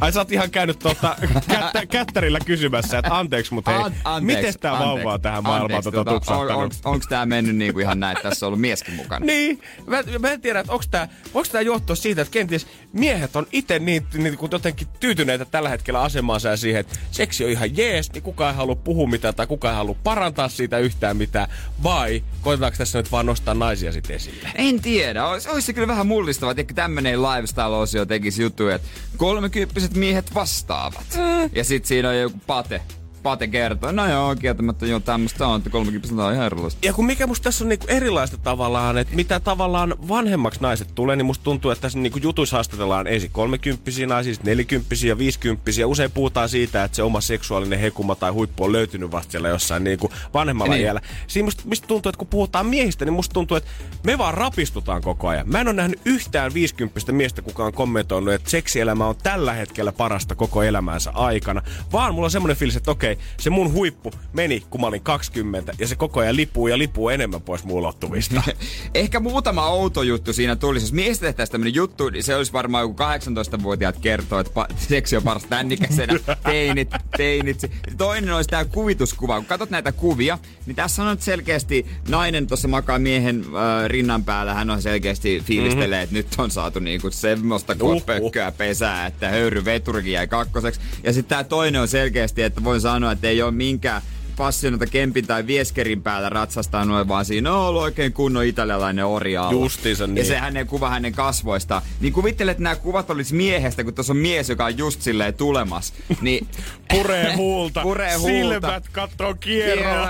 Ai sä oot ihan käynyt tuota kättä, kättärillä kysymässä, että anteeksi, mutta hei, An- anteeksi, miten tää anteeksi, vauva on tähän maailmaan tota, tota, on, onks, onks tää mennyt niinku ihan näin, että tässä on ollut mieskin mukana? Niin, mä, mä en tiedä, että onko tämä, voiko tämä johtua siitä, että kenties miehet on itse niin, niin kuin jotenkin tyytyneitä tällä hetkellä asemaansa ja siihen, että seksi on ihan jees, niin kukaan ei halua puhua mitään tai kukaan ei halua parantaa siitä yhtään mitään, vai koetetaanko tässä nyt vaan nostaa naisia sitten esille? En tiedä. Ois, ois se kyllä vähän mullistava, että tämmönen lifestyle-osio tekisi juttuja, että kolmekymppiset miehet vastaavat. Mm. Ja sit siinä on joku pate. Pate kertoo, no joo, kieltämättä joo, tämmöstä on, että kolmekymppiset on ihan erilaista. Ja kun mikä musta tässä on niinku erilaista tavallaan, että mitä tavallaan vanhemmaksi naiset tulee, niin musta tuntuu, että tässä niinku jutuissa haastatellaan ensin kolmekymppisiä naisia, sitten nelikymppisiä ja viisikymppisiä. Usein puhutaan siitä, että se oma seksuaalinen hekuma tai huippu on löytynyt vasta siellä jossain niinku vanhemmalla Niin. iällä. Siinä musta, mistä tuntuu, että kun puhutaan miehistä, niin musta tuntuu, että me vaan rapistutaan koko ajan. Mä en ole nähnyt yhtään 50 miestä, kuka on kommentoinut, että seksielämä on tällä hetkellä parasta koko elämänsä aikana. Vaan mulla on semmoinen fiilis, että okei, se mun huippu meni, kun mä olin 20, ja se koko ajan lipuu ja lipuu enemmän pois mun ulottuvista. Ehkä muutama outo juttu siinä tulisi. Jos miestä tehtäisiin tämmönen juttu, niin se olisi varmaan joku 18-vuotiaat kertoo, että pa- seksi on parasta tännikäisenä. Teinit, teinit. Toinen olisi tämä kuvituskuva. Kun katsot näitä kuvia, niin tässä on nyt selkeästi nainen tuossa makaa miehen äh, rinnan päällä. Hän on selkeästi fiilistelee, mm-hmm. että nyt on saatu niinku semmoista Uhuh. pökköä pesää, että höyryveturikin jäi kakkoseksi. Ja sitten tämä toinen on selkeästi, että voin sanoa, että ei ole minkään passionota kempin tai vieskerin päällä ratsastaa noin, vaan siinä on ollut oikein kunnon italialainen orja. Justiinsa niin. Ja se hänen kuva hänen kasvoista. Niin kuvittelet, että nämä kuvat olisi miehestä, kun tuossa on mies, joka on just silleen tulemas. Niin Puree huulta, Puree huulta. silmät kattoo kierroa.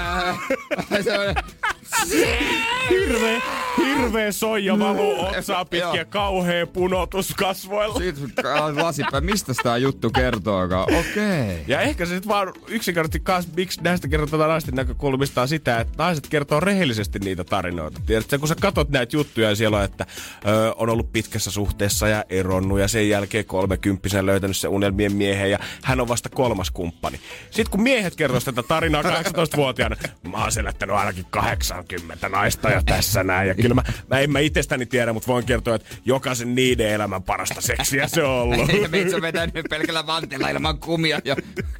Hirveä, hirveä soija valuu otsaa pitkin ja kauhea punotus kasvoilla. Sitten lasipä, mistä tämä juttu kertookaan? Okei. Okay. Ja ehkä se sitten vaan yksinkertaisesti kanssa, miksi näistä kerrotaan naisten näkökulmista on sitä, että naiset kertoo rehellisesti niitä tarinoita. Tiedätkö, kun sä katot näitä juttuja ja siellä on, että ö, on ollut pitkässä suhteessa ja eronnut ja sen jälkeen kolmekymppisenä löytänyt se unelmien miehen ja hän on vasta kolmas kumppani. Sitten kun miehet kertoo tätä tarinaa 18-vuotiaana, mä oon selättänyt ainakin 80 naista ja tässä näin. Ja kyllä mä, mä en mä itsestäni tiedä, mutta voin kertoa, että jokaisen niiden elämän parasta seksiä se on ollut. Meitä on vetänyt pelkällä vanteella ilman kumia jo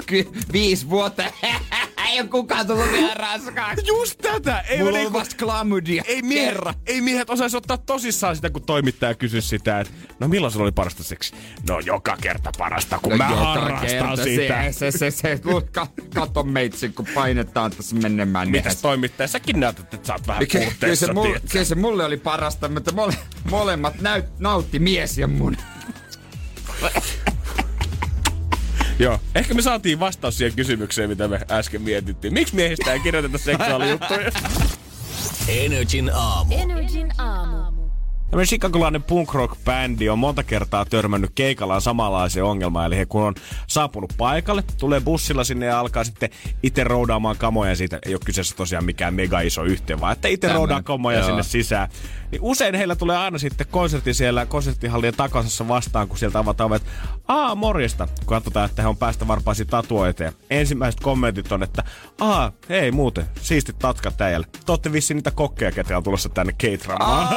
ky- viisi vuotta. Ei ole kukaan tullut vielä raskaaksi. Just tätä! Ei Mulla on niinku- vasta klamydia. ei miehet, ei miehet osaisi ottaa tosissaan sitä, kun toimittaja kysyisi sitä, että no milloin sulla oli parasta seksi? No joka kerta parasta, kun mä joka harrastan sitä. Se, se, se, se, ka, kato meitsi, kun painetaan tässä menemään. Mitäs toimittaja? Säkin näytät, että sä oot vähän Ky- kyllä, puutteessa, se kyllä se mulle oli parasta, mutta mole, molemmat näyt, nautti mies ja mun. Joo. Ehkä me saatiin vastaus siihen kysymykseen, mitä me äsken mietittiin. Miksi miehistä ei kirjoiteta seksuaalijuttuja? Energin aamu. Energin aamu. Tämmöinen chicagolainen punk rock bändi on monta kertaa törmännyt keikallaan samanlaiseen ongelmaan. Eli he kun on saapunut paikalle, tulee bussilla sinne ja alkaa sitten itse roudaamaan kamoja. Siitä ei ole kyseessä tosiaan mikään mega iso yhteen, vaan että itse roudaa kamoja joo. sinne sisään. Niin usein heillä tulee aina sitten konsertti siellä konserttihallien takasassa vastaan, kun sieltä avataan ovet. Aa, morjesta, katsotaan, että he on päästä varpaisi tatuoita. Ja ensimmäiset kommentit on, että aa, hei muuten, siistit tatkat äijälle. Te ootte vissiin niitä kokkeja, ketä on tulossa tänne keitraamaan.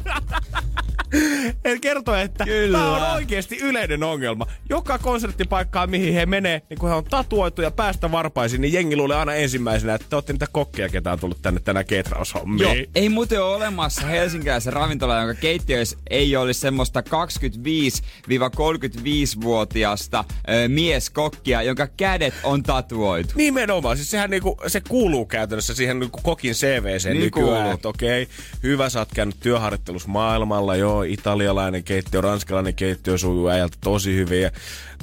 He kertoo, että Kyllä. tämä on oikeasti yleinen ongelma. Joka konserttipaikkaa, mihin he menee, niin kun he on tatuoitu ja päästä varpaisiin, niin jengi luulee aina ensimmäisenä, että te olette niitä kokkeja, ketä on tullut tänne tänään ketraushommiin. Joo, ei muuten ole olemassa helsinkiläisen ravintola, jonka keittiöissä ei olisi semmoista 25-35-vuotiasta ö, mieskokkia, jonka kädet on tatuoitu. Nimenomaan, siis sehän niinku, se kuuluu käytännössä siihen niinku kokin CVC Niin nykyään, että okei, hyvä, sä oot käynyt työharjoittelussa maailmalla, joo, italialainen keittiö, ranskalainen keittiö sujuu äijältä tosi hyvin. Ja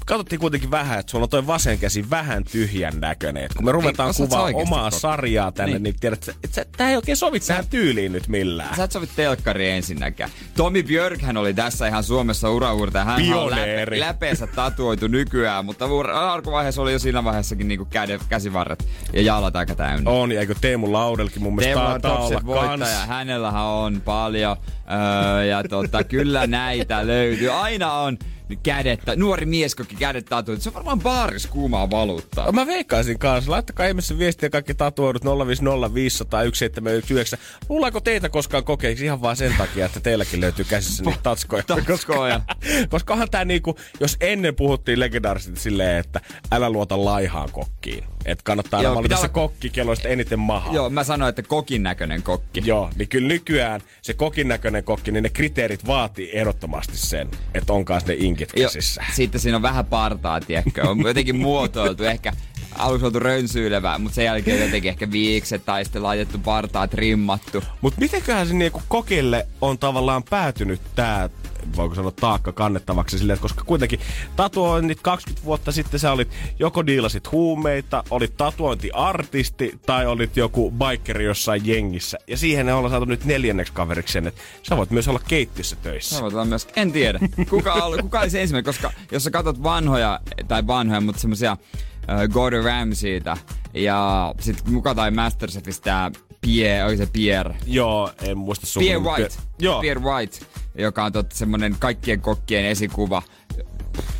katsottiin kuitenkin vähän, että sulla on toi vasen käsi vähän tyhjän näköinen. Et kun me ruvetaan osaat sä kuvaa omaa kokata? sarjaa tänne, niin, Niin. niin tiedät, että sä- tää ei oikein sovi tähän tyyliin nyt millään. Sä et sovi telkkari ensinnäkään. Tomi Björkhän oli tässä ihan Suomessa uraurta. Hän on Pioneeri. läpe, läpeensä tatuoitu nykyään, mutta alkuvaiheessa oli jo siinä vaiheessakin niinku käde, käsivarret ja jalat aika täynnä. On, ja eikö Teemu Laudelkin mun mielestä Teemu on olla kans. Hänellähän on paljon. Öö, ja tota, kyllä näitä löytyy. Aina on kädet, nuori mies koki kädet tatuoitu. Se on varmaan baaris kuumaa valuuttaa. Mä veikkaisin kanssa. Laittakaa ihmeessä viestiä kaikki tatuoidut 050 500 1719. Luuleeko teitä koskaan kokeiksi ihan vaan sen takia, että teilläkin löytyy käsissä niitä tatskoja? Tatskoja. Koska, koska onhan tää niinku, jos ennen puhuttiin legendaarisesti silleen, että älä luota laihaan kokkiin. Että kannattaa aina Joo, valita pitää se kokki, kello on eniten mahaa. Joo, mä sanoin, että kokin näköinen kokki. Joo, niin kyllä nykyään se kokin näköinen kokki, niin ne kriteerit vaatii ehdottomasti sen, että on kanssa ne inkit Joo, käsissä. sitten siinä on vähän partaa, tiedätkö. On jotenkin muotoiltu, ehkä aluksi oltu rönsyilevää, mutta sen jälkeen jotenkin ehkä viikset tai sitten laitettu partaa trimmattu. Mutta mitenköhän se niinku kokille on tavallaan päätynyt tää, voiko sanoa taakka kannettavaksi silleen, koska kuitenkin tatuoinnit 20 vuotta sitten sä olit joko diilasit huumeita, olit tatuointiartisti tai olit joku bikeri jossain jengissä. Ja siihen ne ollaan saatu nyt neljänneksi kaveriksi sen, että sä voit myös olla keittiössä töissä. Sä voit olla myös, en tiedä. Kuka, oli, kuka oli se ensimmäinen, koska jos sä katsot vanhoja, tai vanhoja, mutta semmosia äh, Gordon Ramsayta ja sit muka tai Masterchefistä Pierre, oli se Pierre. Joo, en muista sun. Pierre White. Joo. Pierre White, joka on totta semmonen kaikkien kokkien esikuva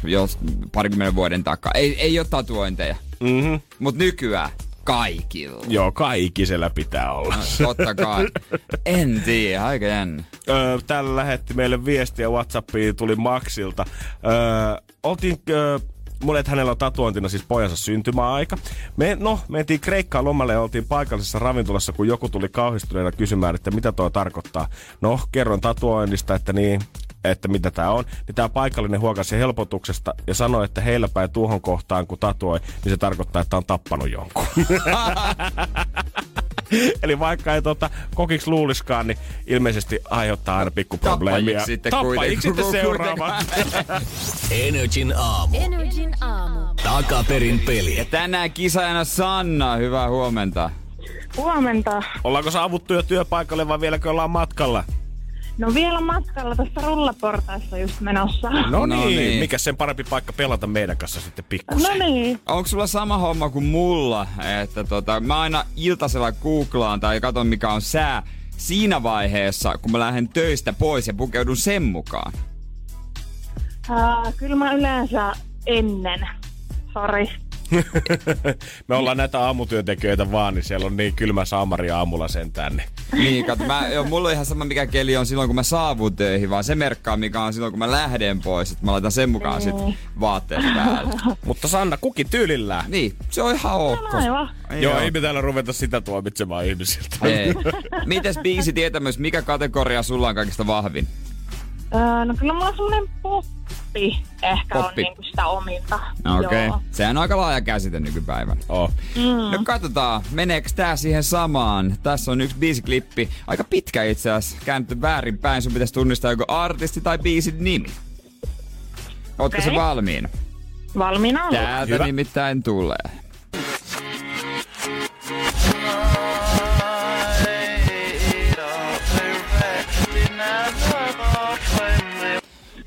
jo parikymmenen vuoden takaa. Ei, ei ole tatuointeja. Mm-hmm. Mut nykyään kaikilla. Joo, kaikisellä pitää olla. No, totta kai. En tiedä, aika jännä. Öö, täällä lähetti meille viestiä Whatsappiin, tuli Maxilta. Öö, oltiin, öö, mulle, että hänellä on tatuointina siis pojansa syntymäaika. Me, no, mentiin Kreikkaan lomalle ja oltiin paikallisessa ravintolassa, kun joku tuli kauhistuneena kysymään, että mitä tuo tarkoittaa. No, kerron tatuoinnista, että niin, että mitä tämä on, niin tämä paikallinen huokasi helpotuksesta ja sanoi, että heillä päin tuohon kohtaan, kun tatuoi, niin se tarkoittaa, että on tappanut jonkun. Eli vaikka ei tota, kokiksi luuliskaan, niin ilmeisesti aiheuttaa aina pikkuprobleemia. Tappajiksi sitten Tappajiksi sitten seuraava. Energin aamu. Energin aamu. Takaperin peli. Ja tänään kisaajana Sanna, hyvää huomenta. Huomenta. Ollaanko saavuttu jo työpaikalle vai vieläkö ollaan matkalla? No vielä matkalla tässä rullaportaissa just menossa. No, No niin. niin. Mikä sen parempi paikka pelata meidän kanssa sitten pikkusen? No niin. Onko sulla sama homma kuin mulla, että tota, mä aina iltasella googlaan tai katon mikä on sää siinä vaiheessa, kun mä lähden töistä pois ja pukeudun sen mukaan. Uh, kyllä mä yleensä ennen. Sori. Me ollaan näitä aamutyöntekijöitä vaan, niin siellä on niin kylmä saamari aamulla sentään. Niin. Niin, kato, mä, jo, mulla on ihan sama mikä keli on silloin, kun mä saavun töihin, vaan se merkkaa, mikä on silloin, kun mä lähden pois. Että mä laitan sen mukaan sit vaatteet päälle. Mutta Sanna, kukin tyylillään. Niin, se on ihan ok. Aivan. Joo, ei me täällä ruveta sitä tuomitsemaan ihmisiltä. Ei. Mites biisi tietämys, mikä kategoria sulla on kaikista vahvin? Uh, no kyllä mulla semmonen poppi ehkä Poppi. on niinku sitä ominta. Okei. Joo. Sehän on aika laaja käsite nykypäivänä. Oh. No katsotaan, meneekö tää siihen samaan. Tässä on yksi biisiklippi. Aika pitkä itse asiassa. Käännetty väärin päin. Sun pitäisi tunnistaa joko artisti tai biisin nimi. Ootko se Okei. valmiina? Valmiina on. Täältä Hyvä. nimittäin tulee.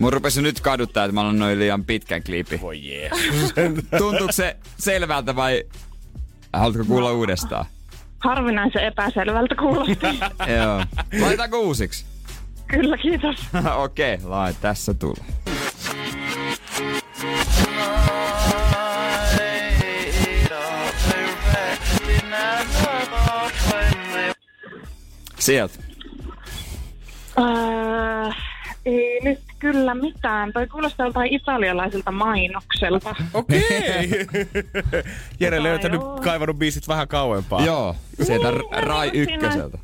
Mun rupesi nyt kaduttaa, että mä olen noin liian pitkän kliipi. Voi Jeesus. Tuntuuko se selvältä vai haluatko kuulla uudestaan? Harvinaisen epäselvältä kuulosti. Joo. Laitaanko uusiksi? kyllä, kiitos. Okei, okay, lai, tässä tulee. Sieltä. Uh, ei nyt kyllä mitään. Toi kuulostaa joltain italialaiselta mainokselta. Okei. Jere Tota, löytänyt, joo. kaivannut biisit vähän kauempaa. Joo, sieltä Niin, Rai niin, ykköseltä.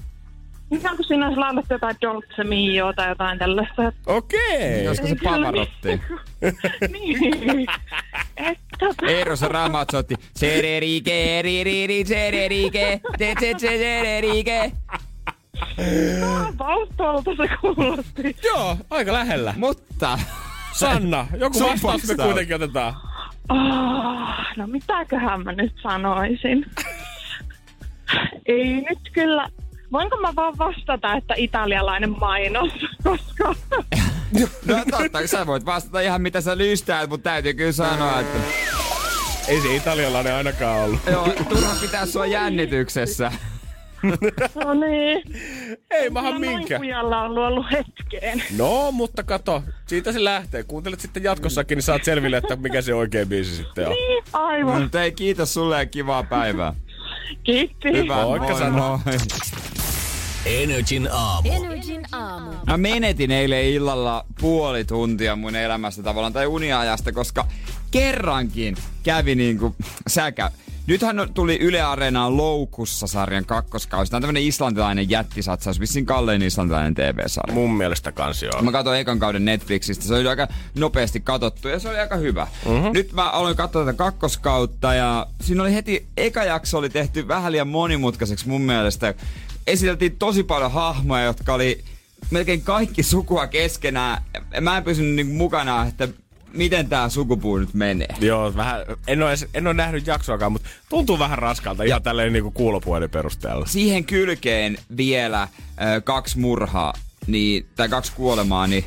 Ihan kuin siinä olisi laulettu jotain Dolce Mio tai jotain tällaista. Okei. Olisiko se Ei kyllä Pavarotti? niin. Eero se Ramazzotti. Sererike, ririri, sererike, te te te sererike. Valtolta se kuulosti. Joo, aika lähellä. Mutta Sanna, joku Sun vastaus me vastaus. kuitenkin otetaan. Oh, no mitäköhän mä nyt sanoisin? Ei nyt kyllä. Voinko mä vaan vastata, että italialainen mainos, koska... No totta, sä voit vastata ihan mitä sä lystäät, mutta täytyy kyllä sanoa, että Ei se italialainen ainakaan ollut. joo, turha pitää sua jännityksessä. No niin. Ei maha Kyllä noin minkä. kujalla ollut hetkeen. No, mutta kato, siitä se lähtee. Kuuntelet sitten jatkossakin, niin saat selville, että mikä se oikein biisi sitten on. Niin, aivan. Mutta ei, kiitos sulle ja kivaa päivää. Kiitti. Hyvä, Moikka, moi, moi. Energin aamu. Energin aamu. Mä menetin eilen illalla puoli tuntia mun elämästä tavallaan tai uniajasta, koska kerrankin kävi niinku säkä. Nythän tuli Yle Areenaan Loukussa sarjan kakkoskausi. Tämä on tämmönen islantilainen jättisatsaus, vissiin kallein islantilainen TV-sarja. Mun mielestä kans joo. Mä katsoin ekan kauden Netflixistä, se oli aika nopeasti katsottu ja se oli aika hyvä. Mm-hmm. Nyt mä aloin katsoa tätä kakkoskautta ja siinä oli heti, eka jakso oli tehty vähän liian monimutkaiseksi mun mielestä. Esiteltiin tosi paljon hahmoja, jotka oli melkein kaikki sukua keskenään. Mä en pysynyt niinku mukana, että miten tää sukupuu nyt menee. Joo, vähän, en ole, edes, en ole nähnyt jaksoakaan, mutta tuntuu vähän raskalta ihan tälleen niinku kuulopuhelin perusteella. Siihen kylkeen vielä äh, kaksi murhaa, niin, tai kaksi kuolemaa, niin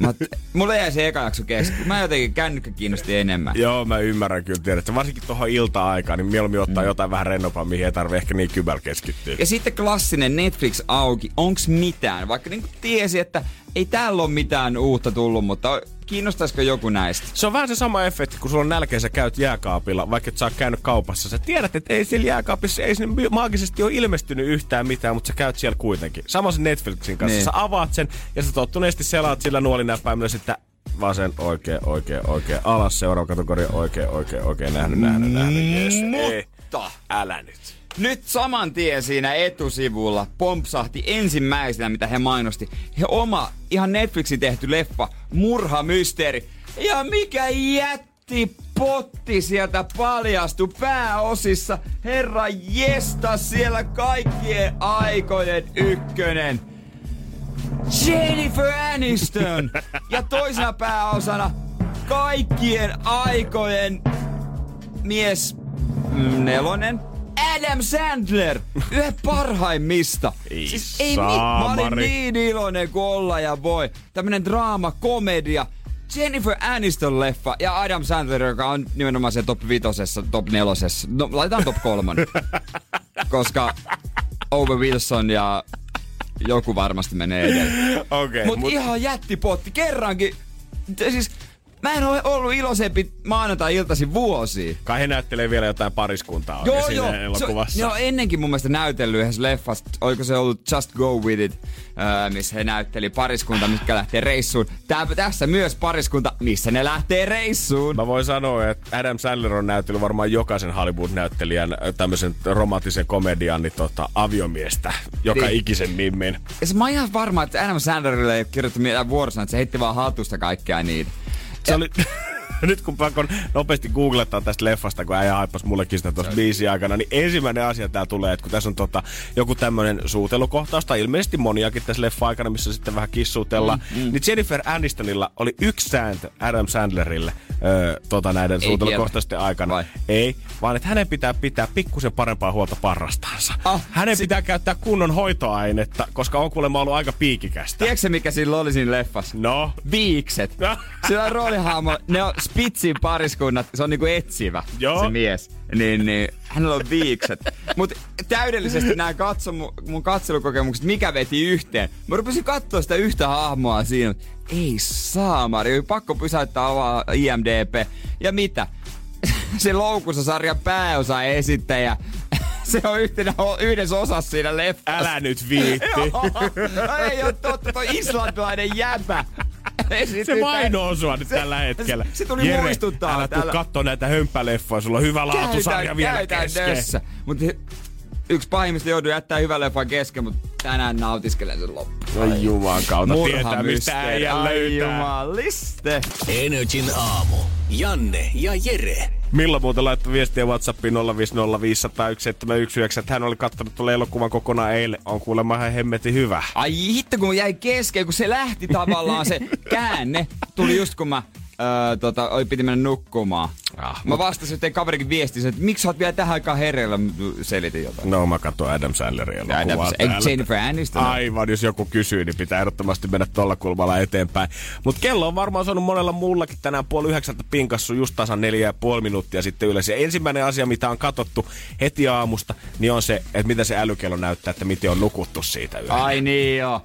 mä, mulle jäi se eka jakso kesken. Mä jotenkin kännykkä kiinnosti enemmän. Joo, mä ymmärrän kyllä, tiedät. Varsinkin tuohon ilta-aikaan, niin mieluummin ottaa mm. jotain vähän rennompaa, mihin ei tarvi ehkä niin kybäl keskittyä. Ja sitten klassinen Netflix auki, onks mitään? Vaikka niinku tiesi, että ei täällä ole mitään uutta tullut, mutta kiinnostaisiko joku näistä? Se on vähän se sama efekti, kun sulla on nälkeä, sä käyt jääkaapilla, vaikka et sä oot käynyt kaupassa. Sä tiedät, että ei siellä jääkaapissa, ei sinne maagisesti ole ilmestynyt yhtään mitään, mutta sä käyt siellä kuitenkin. Sama se Netflixin kanssa. Niin. Sä avaat sen ja sä tottuneesti selaat sillä nuolinäppäimellä sitten vasen, oikein, oikein, oikein, alas, seuraava kategoria, oikein, oikein, oikein, nähnyt, nähnyt, nähnyt, jees. Ei, Mutta älä nyt. Nyt saman tien siinä etusivulla pompsahti ensimmäisenä, mitä he mainosti. He oma, ihan Netflixin tehty leffa, Murhamysteeri. Ja mikä jätti potti sieltä paljastui pääosissa. Herra jesta, siellä kaikkien aikojen ykkönen. Jennifer Aniston! Ja toisena pääosana kaikkien aikojen mies nelonen. Adam Sandler, yhden parhaimmista. Ei ei mi- mä olin niin iloinen kuin olla ja voi. Tämmönen draama, komedia. Jennifer Aniston leffa ja Adam Sandler, joka on nimenomaan se top vitosessa, top nelosessa. No, laitetaan top kolmon. koska Owe Wilson ja joku varmasti menee edelle. Okei, Mut, Mut ihan jättipotti kerrankin. Siis mä en ole ollut iloisempi maanantai-iltaisin vuosiin. Kai he näyttelee vielä jotain pariskuntaa Joo, joo. siinä elokuvassa. Se, on ennenkin mun mielestä näytellyt yhdessä leffassa. Oliko se ollut Just Go With It, äh, missä he näytteli pariskunta, mitkä lähtee reissuun. Tää, tässä myös pariskunta, missä ne lähtee reissuun. Mä voin sanoa, että Adam Sandler on näytellyt varmaan jokaisen Hollywood-näyttelijän tämmöisen romanttisen komedian niin tota, aviomiestä, joka Niin. ikisen mimmin. Ja se, mä oon ihan varma, että Adam Sandlerille ei ole kirjoittu mitään vuorosana, että se heitti vaan hatusta kaikkea niitä. Se oli, nyt kun pakon nopeasti googlettaa tästä leffasta, kun äijä haippasi mullekin sitä tuossa biisin aikana, niin ensimmäinen asia tää tulee, että kun tässä on tota, joku tämmönen suutelukohtaus, tai ilmeisesti moniakin tässä leffa-aikana, missä sitten vähän kissuutellaan, mm, mm. niin Jennifer Anistonilla oli yksi sääntö Adam Sandlerille öö, tota, näiden Ei suutelukohtausten aikana. Vai? Ei, vaan että hänen pitää pitää pikkusen parempaa huolta parrastaansa. Ah, hänen si- pitää käyttää kunnon hoitoainetta, koska on kuulemma ollut aika piikikästä. Tiedätkö mikä sillä oli siinä leffassa? No, Viikset. Sillä on roolihahmo, ne on Spitzin pariskunnat, se on niinku etsivä Joo. se mies. Niin, niin hänellä on viikset. Mut täydellisesti nämä katso, mun, katselukokemukset, mikä veti yhteen. Mä rupesin katsoa sitä yhtä hahmoa siinä. Ei saamari, oli pakko pysäyttää avaa IMDP. Ja mitä? Se loukussa sarjan pääosa esittäjä. Se on yhtenä, yhdessä osassa siinä leffassa. älä nyt viitti. Joo, ei ole totta, toi islantilainen jäbä. Se mainoo sua nyt tällä hetkellä. Se, se tuli Jere, muistuttaa. älä tuu kattoo näitä hömpäleffoja, sulla on hyvä laatusarja vielä kesken. Mutta yksi pahimmista joudui jättää hyvän leffan kesken, mutta tänään nautiskelen sen loppuun. Oi juman kautta, tietää mistä äijä Ai löytää. jumaliste. Energin aamu. Janne ja Jere. Milla muuten laittoi viestiä Whatsappiin 050501719, että hän oli kattonut tuolle elokuvan kokonaan eilen. On kuulemma ihan hemmetin hyvä. Ai hitto, kun jäi kesken, kun se lähti tavallaan se käänne. Tuli just kun mä öö, tota, oi, piti mennä nukkumaan. Ah, mä vastasin, että kaverikin viesti, että miksi sä oot vielä tähän aikaan hereillä, Mä selitin jotain. No mä katsoin Adam Sandlerin Ja elokuvaa. Adam-. Jennifer Aniston. Aivan, jos joku kysyy, niin pitää ehdottomasti mennä tuolla kulmalla eteenpäin. Mutta kello on varmaan saanut monella muullakin tänään puoli yhdeksältä pinkassu just tasan neljä ja puoli minuuttia sitten ylös. Ja ensimmäinen asia, mitä on katsottu heti aamusta, niin on se, että mitä se älykello näyttää, että miten on nukuttu siitä yöllä. Ai niin joo.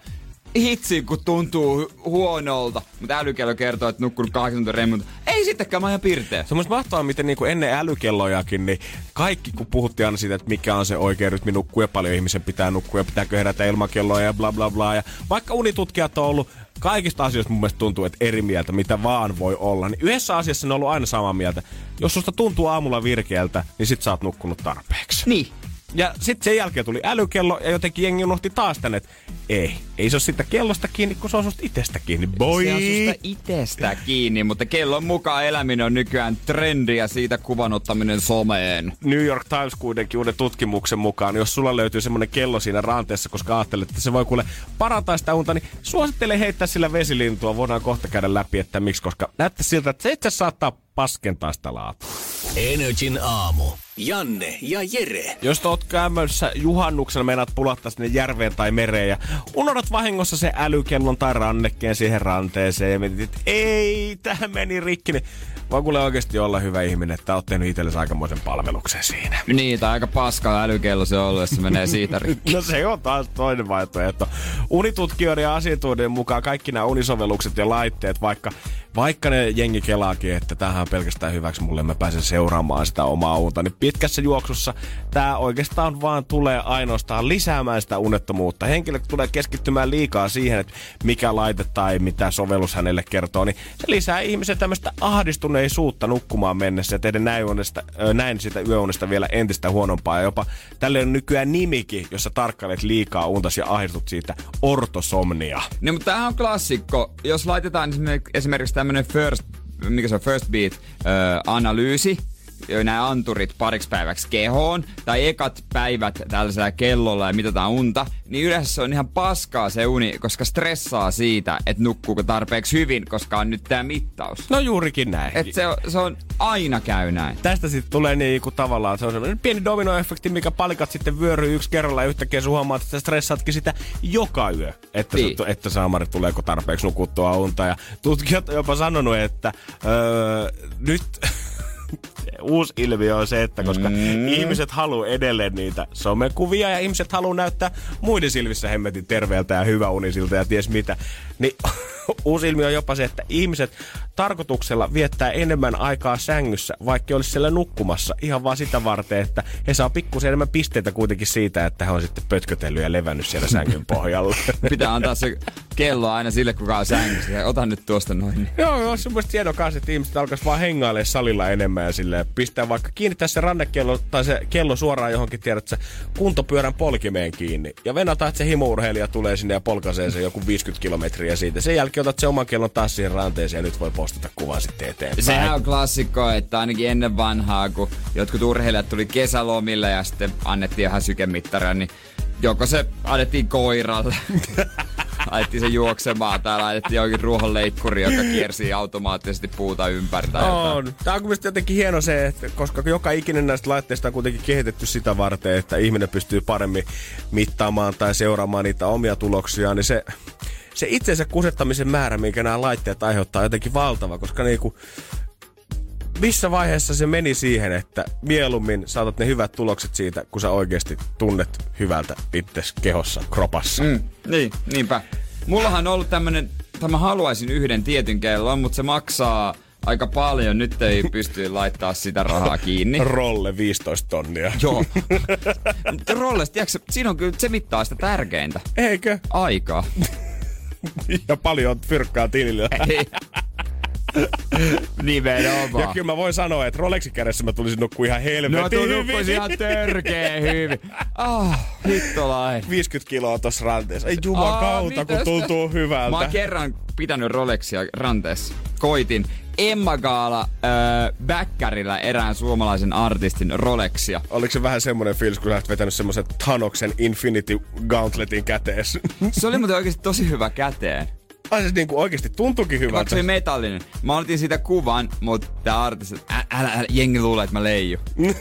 Hitsi, kun tuntuu hu- huonolta. Mutta älykello kertoo, että nukkunut 8 tuntia remmun. Ei sittenkään, mä oon ihan pirteä. Se on mahtavaa, miten niinku ennen älykellojakin, niin kaikki kun puhuttiin aina siitä, että mikä on se oikea rytmi nukkua ja paljon ihmisen pitää nukkua ja pitääkö herätä ilman kelloa ja bla bla bla. Ja vaikka unitutkijat on ollut kaikista asioista mun mielestä tuntuu, että eri mieltä, mitä vaan voi olla, niin yhdessä asiassa ne on ollut aina samaa mieltä. Jos susta tuntuu aamulla virkeältä, niin sit sä oot nukkunut tarpeeksi. Niin. Ja sitten sen jälkeen tuli älykello ja jotenkin jengi unohti taas tänne, että ei, ei se ole siitä kellosta kiinni, kun se on susta itsestä kiinni. Boy! Se on susta itsestä kiinni, mutta kellon mukaan eläminen on nykyään trendi ja siitä kuvan ottaminen someen. New York Times kuitenkin uuden tutkimuksen mukaan, jos sulla löytyy semmoinen kello siinä ranteessa, koska ajattelet, että se voi kuule parantaa sitä unta, niin suosittelen heittää sillä vesilintua. Voidaan kohta käydä läpi, että miksi, koska näyttää siltä, että se itse saattaa paskentaa sitä laatua. Energin aamu. Janne ja Jere. Jos te oot käymässä juhannuksena, meinaat pulahtaa sinne järveen tai mereen ja unohdat vahingossa se älykellon tai rannekkeen siihen ranteeseen ja mietit, että ei, tähän meni rikki, niin voi kuule oikeasti olla hyvä ihminen, että oot tehnyt itsellesi aikamoisen palveluksen siinä. Niin, tai aika paska älykello se on ollut, jos se menee siitä rikki. No se on taas toinen vaihtoehto. Unitutkijoiden ja asiantuntijoiden mukaan kaikki nämä unisovellukset ja laitteet, vaikka, vaikka ne jengi kelaakin, että tämähän on pelkästään hyväksi mulle, mä pääsen seuraamaan sitä omaa unta, niin pitkässä juoksussa tämä oikeastaan vaan tulee ainoastaan lisäämään sitä unettomuutta. Henkilö tulee keskittymään liikaa siihen, että mikä laite tai mitä sovellus hänelle kertoo, niin se lisää ihmisen tämmöistä ahdistuneisuutta nukkumaan mennessä ja tehdä näin, unesta, näin sitä yöunesta vielä entistä huonompaa. Ja jopa tälle on nykyään nimikin, jossa tarkkailet liikaa untas ja ahdistut siitä ortosomnia. No, mutta tämähän on klassikko. Jos laitetaan esimerkiksi tämmönen first, mikä se on, first beat ö, analyysi, ö, nämä anturit pariksi päiväksi kehoon, tai ekat päivät tällaisella kellolla ja mitataan unta, niin yleensä se on ihan paskaa se uni, koska stressaa siitä, että nukkuuko tarpeeksi hyvin, koska on nyt tämä mittaus. No juurikin näin. Et se, on, se on aina käy näin. tästä sitten tulee niin kuin tavallaan se on semmoinen pieni dominoefekti, mikä palikat sitten vyöryy yksi kerralla ja yhtäkkiä sä huomaat, että stressaatkin sitä joka yö, että, Niin. niin. että saamari tuleeko tarpeeksi nukuttua unta. Ja tutkijat on jopa sanonut, että öö, nyt uusi ilmiö on se, että koska mm. ihmiset haluaa edelleen niitä somekuvia ja ihmiset haluaa näyttää muiden silmissä hemmetin terveeltä ja hyväunisilta ja ties mitä, niin uusi ilmiö on jopa se, että ihmiset tarkoituksella viettää enemmän aikaa sängyssä, vaikka olisi siellä nukkumassa, ihan vaan sitä varten, että he saa pikkusen enemmän pisteitä kuitenkin siitä, että he on sitten pötkötellyt ja levännyt siellä sängyn pohjalla. Pitää antaa se kello aina sille, kuka on sängyssä. Ota nyt tuosta noin. Joo, joo, se on mielestäni hieno kanssa, että ihmiset alkaisi vaan hengailemaan salilla enemmän ja silleen pistää vaikka kiinnittää se rannekello tai se kello suoraan johonkin, tiedät sä, kuntopyörän polkimeen kiinni. Ja venataan, että se himourheilija tulee sinne ja polkaisee se joku 50 kilometriä siitä. Sen jälkeen otat se oman kellon taas siihen ranteeseen ja nyt voi postata kuvaa sitten eteenpäin. Sehän on klassikko, että ainakin ennen vanhaa, kun jotkut urheilijat tuli kesälomille ja sitten annettiin ihan sykemittaria, niin joko se annettiin koiralle, laitettiin se juoksemaan tai laitettiin jokin ruohonleikkuri, joka kiersi automaattisesti puuta ympäri tai. On. Tämä on mielestäni jotenkin hieno se, että koska joka ikinen näistä laitteista on kuitenkin kehitetty sitä varten, että ihminen pystyy paremmin mittaamaan tai seuraamaan niitä omia tuloksiaan, niin se, se itsensä kusettamisen määrä, minkä nämä laitteet aiheuttaa, on jotenkin valtava, koska niinku, missä vaiheessa se meni siihen, että mieluummin saatat ne hyvät tulokset siitä, kun sä oikeasti tunnet hyvältä itses kehossa, kropassa. Mm. Niin, niinpä. Mullahan on ollut tämmönen, tai mä haluaisin yhden tietyn kellon, mutta se maksaa aika paljon. Nyt ei pysty laittaa sitä rahaa kiinni. Rolle 15 tonnia. Joo. Rolles, tiedätkö, siinä on kyllä, se mittaa sitä tärkeintä. Eikö? Aikaa. Ja paljon fyrkkaa tilillä. Ei. Nimenomaan. Ja kyllä mä voin sanoa, että Rolexin kädessä mä tulisin nukkua ihan helvetin No hyvin. nukkuisi ihan törkee hyvin. Ah, hittolain. 50 kiloa tossa ranteessa. Ei jumakauta, kun mitäs? tuntuu hyvältä. Mä oon kerran pitänyt Rolexia ranteessa. Koitin Emma Gaala äh, Bäkkärillä erään suomalaisen artistin Rolexia. Oliko se vähän semmoinen fiilis, kun sä oot vetänyt semmoisen Thanoksen Infinity Gauntletin kätees? Se oli muuten oikeasti tosi hyvä käteen. Ai se niinku oikeesti tuntuukin Vaikka hyvältä. se oli metallinen. Mä otin siitä kuvan, mutta tää artisti, älä, älä, älä, jengi luulee, että mä leiju.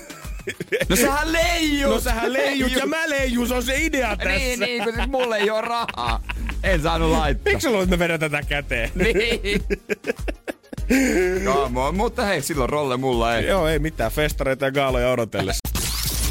No sähän leijut! No sähän leijut ja mä leijun, se on se idea tässä. Niin, niin, kun siis mulla ei oo rahaa. En saanut laittaa. Miksi sä luulet, että mä vedän tätä käteen? Niin. Come on, mutta hei, silloin rolle mulla ei. Joo, ei mitään. Festareita ja gaaloja odotellessa.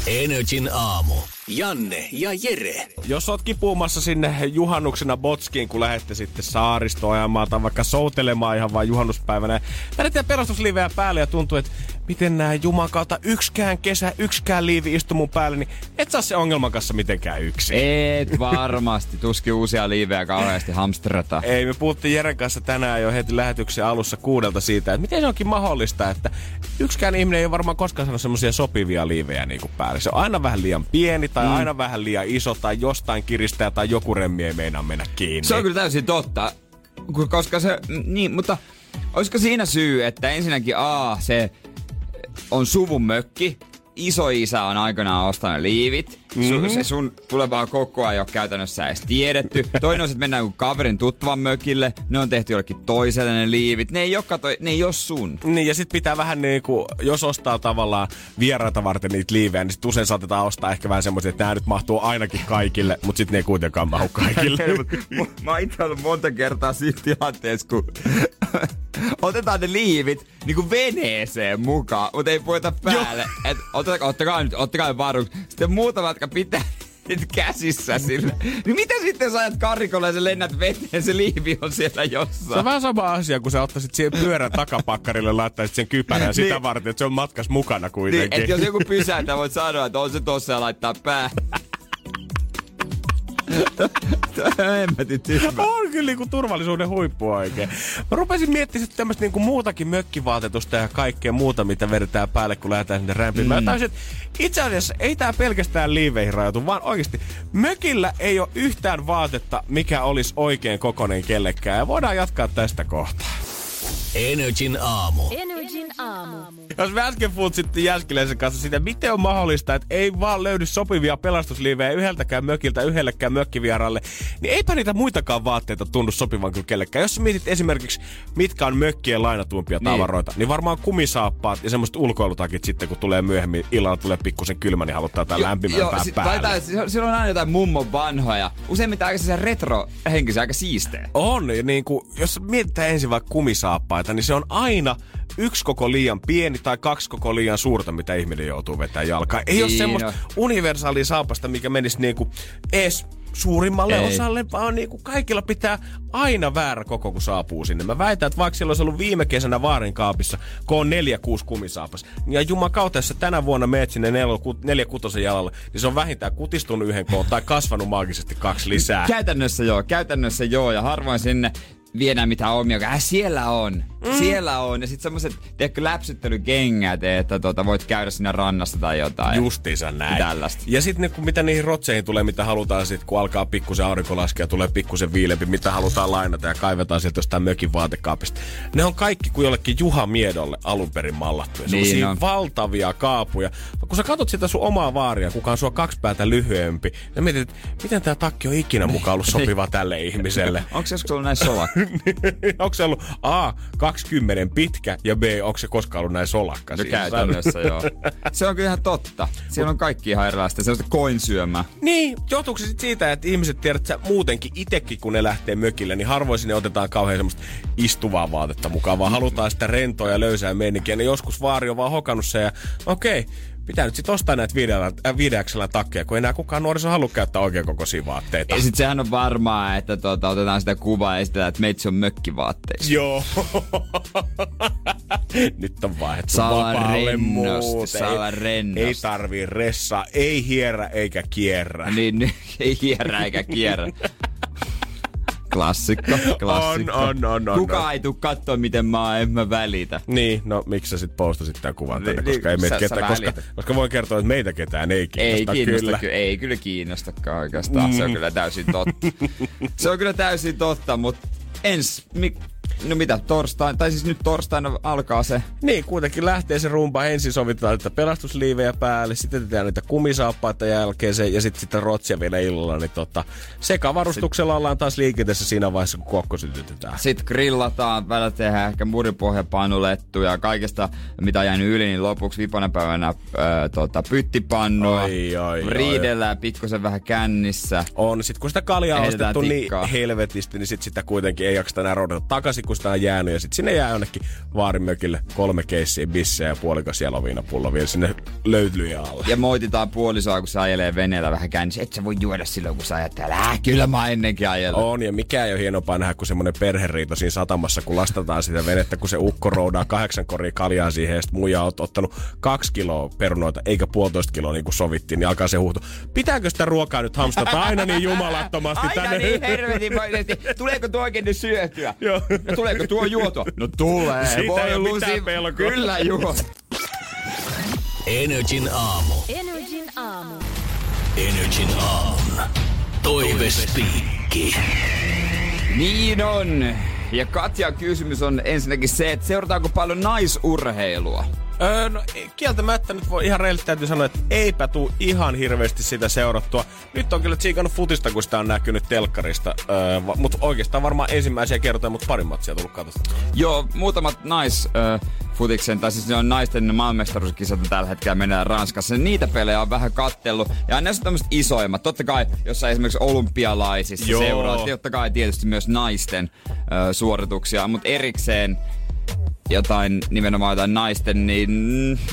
Energin aamu. Janne ja Jere. Jos oot kipuumassa sinne juhannuksena Botskiin, kun lähette sitten saaristoa ajamaan tai vaikka soutelemaan ihan vain juhannuspäivänä. Vedetään pelastusliiveä päälle ja tuntuu, että miten nää juman kautta yksikään kesä, yksikään liivi istuu mun päälle, niin et saa se ongelman kanssa mitenkään yksin. Et varmasti. Tuskin uusia liivejä kauheasti hamstrata. Ei, me puhuttiin Jeren kanssa tänään jo heti lähetyksen alussa kuudelta siitä, että miten se onkin mahdollista, että yksikään ihminen ei ole varmaan koskaan saanut semmoisia sopivia liivejä niin kuin päälle. Se on aina vähän liian pieni tai mm. aina vähän liian iso tai jostain kiristää tai joku remmi ei meinaa mennä kiinni. Se on kyllä täysin totta. Koska se, niin, mutta olisiko siinä syy, että ensinnäkin A, se on suvun mökki, iso-isä on aikanaan ostanut liivit. Mm-hmm. Se sun tulevaa kokoa ei ole käytännössä edes tiedetty. Toinen on, että mennään kaverin tuttuvan mökille. Ne on tehty jollekin toiselle ne liivit. Ne ei, joka toi, ne ei ole sun. Niin, ja sit pitää vähän niinku, jos ostaa tavallaan vieraita varten niitä liivejä, niin sit usein saatetaan ostaa ehkä vähän semmoisia, että nämä nyt mahtuu ainakin kaikille, mutta sitten ne ei kuitenkaan mahu kaikille. Mä oon itse ollut monta kertaa siinä tilanteessa, kun otetaan ne liivit niin kuin veneeseen mukaan, mutta ei puhuta päälle. Et ottakaa, ottakaa nyt, ottakaa nyt varuksi. Sitten muutama, jotka pitää niitä käsissä sille. Niin mitä sitten sä ajat karikolle ja sä lennät veteen, se liivi on siellä Se on jossain. vähän sama asia, kun sä ottaisit siihen pyörän takapakkarille, laittaisit sen kypärän sitä Niin. varten, että se on matkas mukana Niin, kuitenkin. et jos joku pysäyttää, voit sanoa, että on se tossa ja laittaa pää. Hemmetin tyhmä. On kyllä niinku turvallisuuden huippu oikein. Mä rupesin miettimään sitten tämmöistä niinku muutakin mökkivaatetusta ja kaikkea muuta, mitä vedetään päälle, kun lähdetään sinne. Mä tajusin, että itse asiassa ei tää pelkästään liiveihin rajoitu, vaan oikeasti mökillä ei ole yhtään vaatetta, mikä olisi oikein kokonen kellekään. Ja voidaan jatkaa tästä kohtaa. Energin aamu. Energin aamu. Jos me äsken futsittiin Jäskiläisen kanssa sitä, miten on mahdollista, että ei vaan löydy sopivia pelastusliivejä yhdeltäkään mökiltä yhdellekään mökkivieralle, niin eipä niitä muitakaan vaatteita tunnu sopivan kyllä kellekään. Jos mietit esimerkiksi, mitkä on mökkien lainatuimpia Niin. tavaroita, niin varmaan kumisaappaat ja semmoiset ulkoilutakit sitten, kun tulee myöhemmin illalla tulee pikkusen kylmä, niin halutaan jotain lämpimämpää sit päälle. laitetaan- si- Silloin on aina jotain mummon vanhoja. Useimmiten aika sellaisia retro-henkisiä, aika siistejä. On, niin kuin, jos mietitään ensin vaikka kumisaappaita, niin se on aina yksi koko liian pieni tai kaksi koko liian suurta, mitä ihminen joutuu vetämään jalkaan. Ei ole Niin semmoista on. universaalia saapasta, mikä menisi niinku ees suurimmalle Ei. Osalle, vaan niinku kaikilla pitää aina väärä koko, kun saapuu sinne. Mä väitän, että vaikka siellä olisi ollut viime kesänä vaarin kaapissa, kun on neljä kuusi kumisaapas, ja jumakautta, jos sä tänä vuonna meet sinne neljä, ku- neljä kutosen jalalle, niin se on vähintään kutistunut yhden koon tai kasvanut maagisesti kaksi lisää. Käytännössä joo, käytännössä joo. Ja harvoin sinne viedään mitään omia, äh, siellä on, mm. siellä on. Ja sitten semmoset, tiedätkö, läpsyttelykengät, että tota, voit käydä sinne rannassa tai jotain. Justiinsa näin. Tällaista. Ja sitten kun mitä niihin rotseihin tulee, mitä halutaan sitten, kun alkaa pikkusen aurinko laskea, tulee pikkusen viilempi, mitä halutaan lainata ja kaivetaan sieltä jostain mökin vaatekaapista. Ne on kaikki kuin jollekin Juha Miedolle alun perin mallattuja. Niin Niin on. valtavia kaapuja. Kun sä katsot sitä sun omaa vaaria, kuka on sua kaksi päätä lyhyempi, ja mietit, että miten tämä takki on ikinä mukaan ollut sopiva tälle ihmiselle. Onko se joskus ollut näin solakka? onko se ollut A, 20 pitkä ja B, onko se koskaan ollut näin solakka? No siinä? käytännössä joo. Se on kyllä ihan totta. Siellä on kaikki ihan erilaista. Sellaista koinsyömää. Niin, johtuuko se sit siitä, että ihmiset tiedät, että muutenkin itekin, kun ne lähtee mökille, niin harvoin sinne otetaan kauhean semmoista istuvaa vaatetta mukaan, vaan halutaan sitä rentoa ja löysää meininkiä. Ne joskus vaari on vaan hokannut sen ja okei, pitää nyt sit ostaa näitä viideällä, äh, takkeja, kun enää kukaan nuoriso halua käyttää oikein kokoisia vaatteita. Ja sit sehän on varmaa, että tota, otetaan sitä kuvaa ja esitellään, että meitsi on mökkivaatteissa. Joo. Nyt on vaihdettu Saa rennosti, saa olla Ei, rennosti. ei tarvii ressaa, ei hierrä eikä kierrä. Niin, ei hierrä eikä kierrä. Klassikko, klassikko. On, on, on, on, Kuka on. ei tuu kattoo, miten mä oon, en mä välitä. Niin, no miksi sä sit postasit tämän kuvan tänne, Niin, koska ei sä- meitä ketään, koska, koska voin kertoa, että meitä ketään ei kiinnosta. Ei kiinnosta kyllä. kyllä. ei kyllä kiinnostakaan oikeastaan. Mm. Se on kyllä täysin totta. Se on kyllä täysin totta, mutta ens, mi, no mitä, torstaina, tai siis nyt torstaina alkaa se. Niin, kuitenkin lähtee se rumpa. Ensin sovitaan niitä pelastusliivejä päälle, sitten tehdään niitä kumisaappaita jälkeen se, ja sitten sitä rotsia vielä illalla. Niin tota, sekavarustuksella ollaan taas liikenteessä siinä vaiheessa, kun kokko sytytetään. Sitten grillataan, välillä tehdään ehkä muripohjapainulettuja ja kaikesta, mitä jäänyt yli, niin lopuksi vipana päivänä ää, tota, pyttipannua. Oi, oi, riidellään pikkusen vähän kännissä. On. Sitten kun sitä kaljaa on ostettu niin tikkaa. helvetisti, niin sit sitä kuitenkin ei jakseta enää takaisin, kun sitä on jäänyt. Ja sitten sinne jää jonnekin vaarimökille kolme keissiä, bissejä ja puolikas jaloviinapullo vielä sinne löytyjen alle. Ja moititaan puolisoa, kun se ajelee veneellä vähän kännissä. Et sä voi juoda silloin, kun sä ajat täällä. Äh, kyllä mä ennenkin ajellut. On, ja mikä ei ole hienompaa nähdä kuin semmoinen perheriito siinä satamassa, kun lastataan sitä venettä, kun se ukko roudaa kahdeksan koria kaljaa siihen, ja sitten muija on ottanut kaksi kiloa perunoita, eikä puolitoista kiloa niin kuin sovittiin, niin alkaa se huuto. Pitääkö sitä ruokaa nyt hamstata aina niin jumalattomasti Aina tänne? niin helvetinmoisesti. Tuleeko tuo oikein nyt syötyä? Joo. Tuleeko tuo juotua? No tulee. Siitä Voi ei mitään pelkoa. Kyllä juo. Energin aamu. Energin aamu. Energin aamu. Toivespiikki. Niin on. Ja Katjan kysymys on ensinnäkin se, että seurataanko paljon naisurheilua? Öö, no kieltämättä nyt voi ihan reilisesti täytyy sanoa, että eipä tuu ihan hirveästi sitä seurattua. Nyt on kyllä tsiikannut futista, kun sitä on näkynyt telkkarista. Öö, mutta oikeastaan varmaan ensimmäisiä kertoja, mutta pari matsia tullut katsosta. Joo, muutamat nais... Äh, futiksen, tai siis ne on naisten maailmanmestaruuskisat tällä hetkellä mennään Ranskassa. Niitä pelejä on vähän kattellut. Ja ne on tämmöiset isoimmat. Totta kai, jossain esimerkiksi olympialaisissa Joo. seuraa. Totta kai tietysti myös naisten ö, suorituksia, mutta erikseen jotain nimenomaan jotain naisten, niin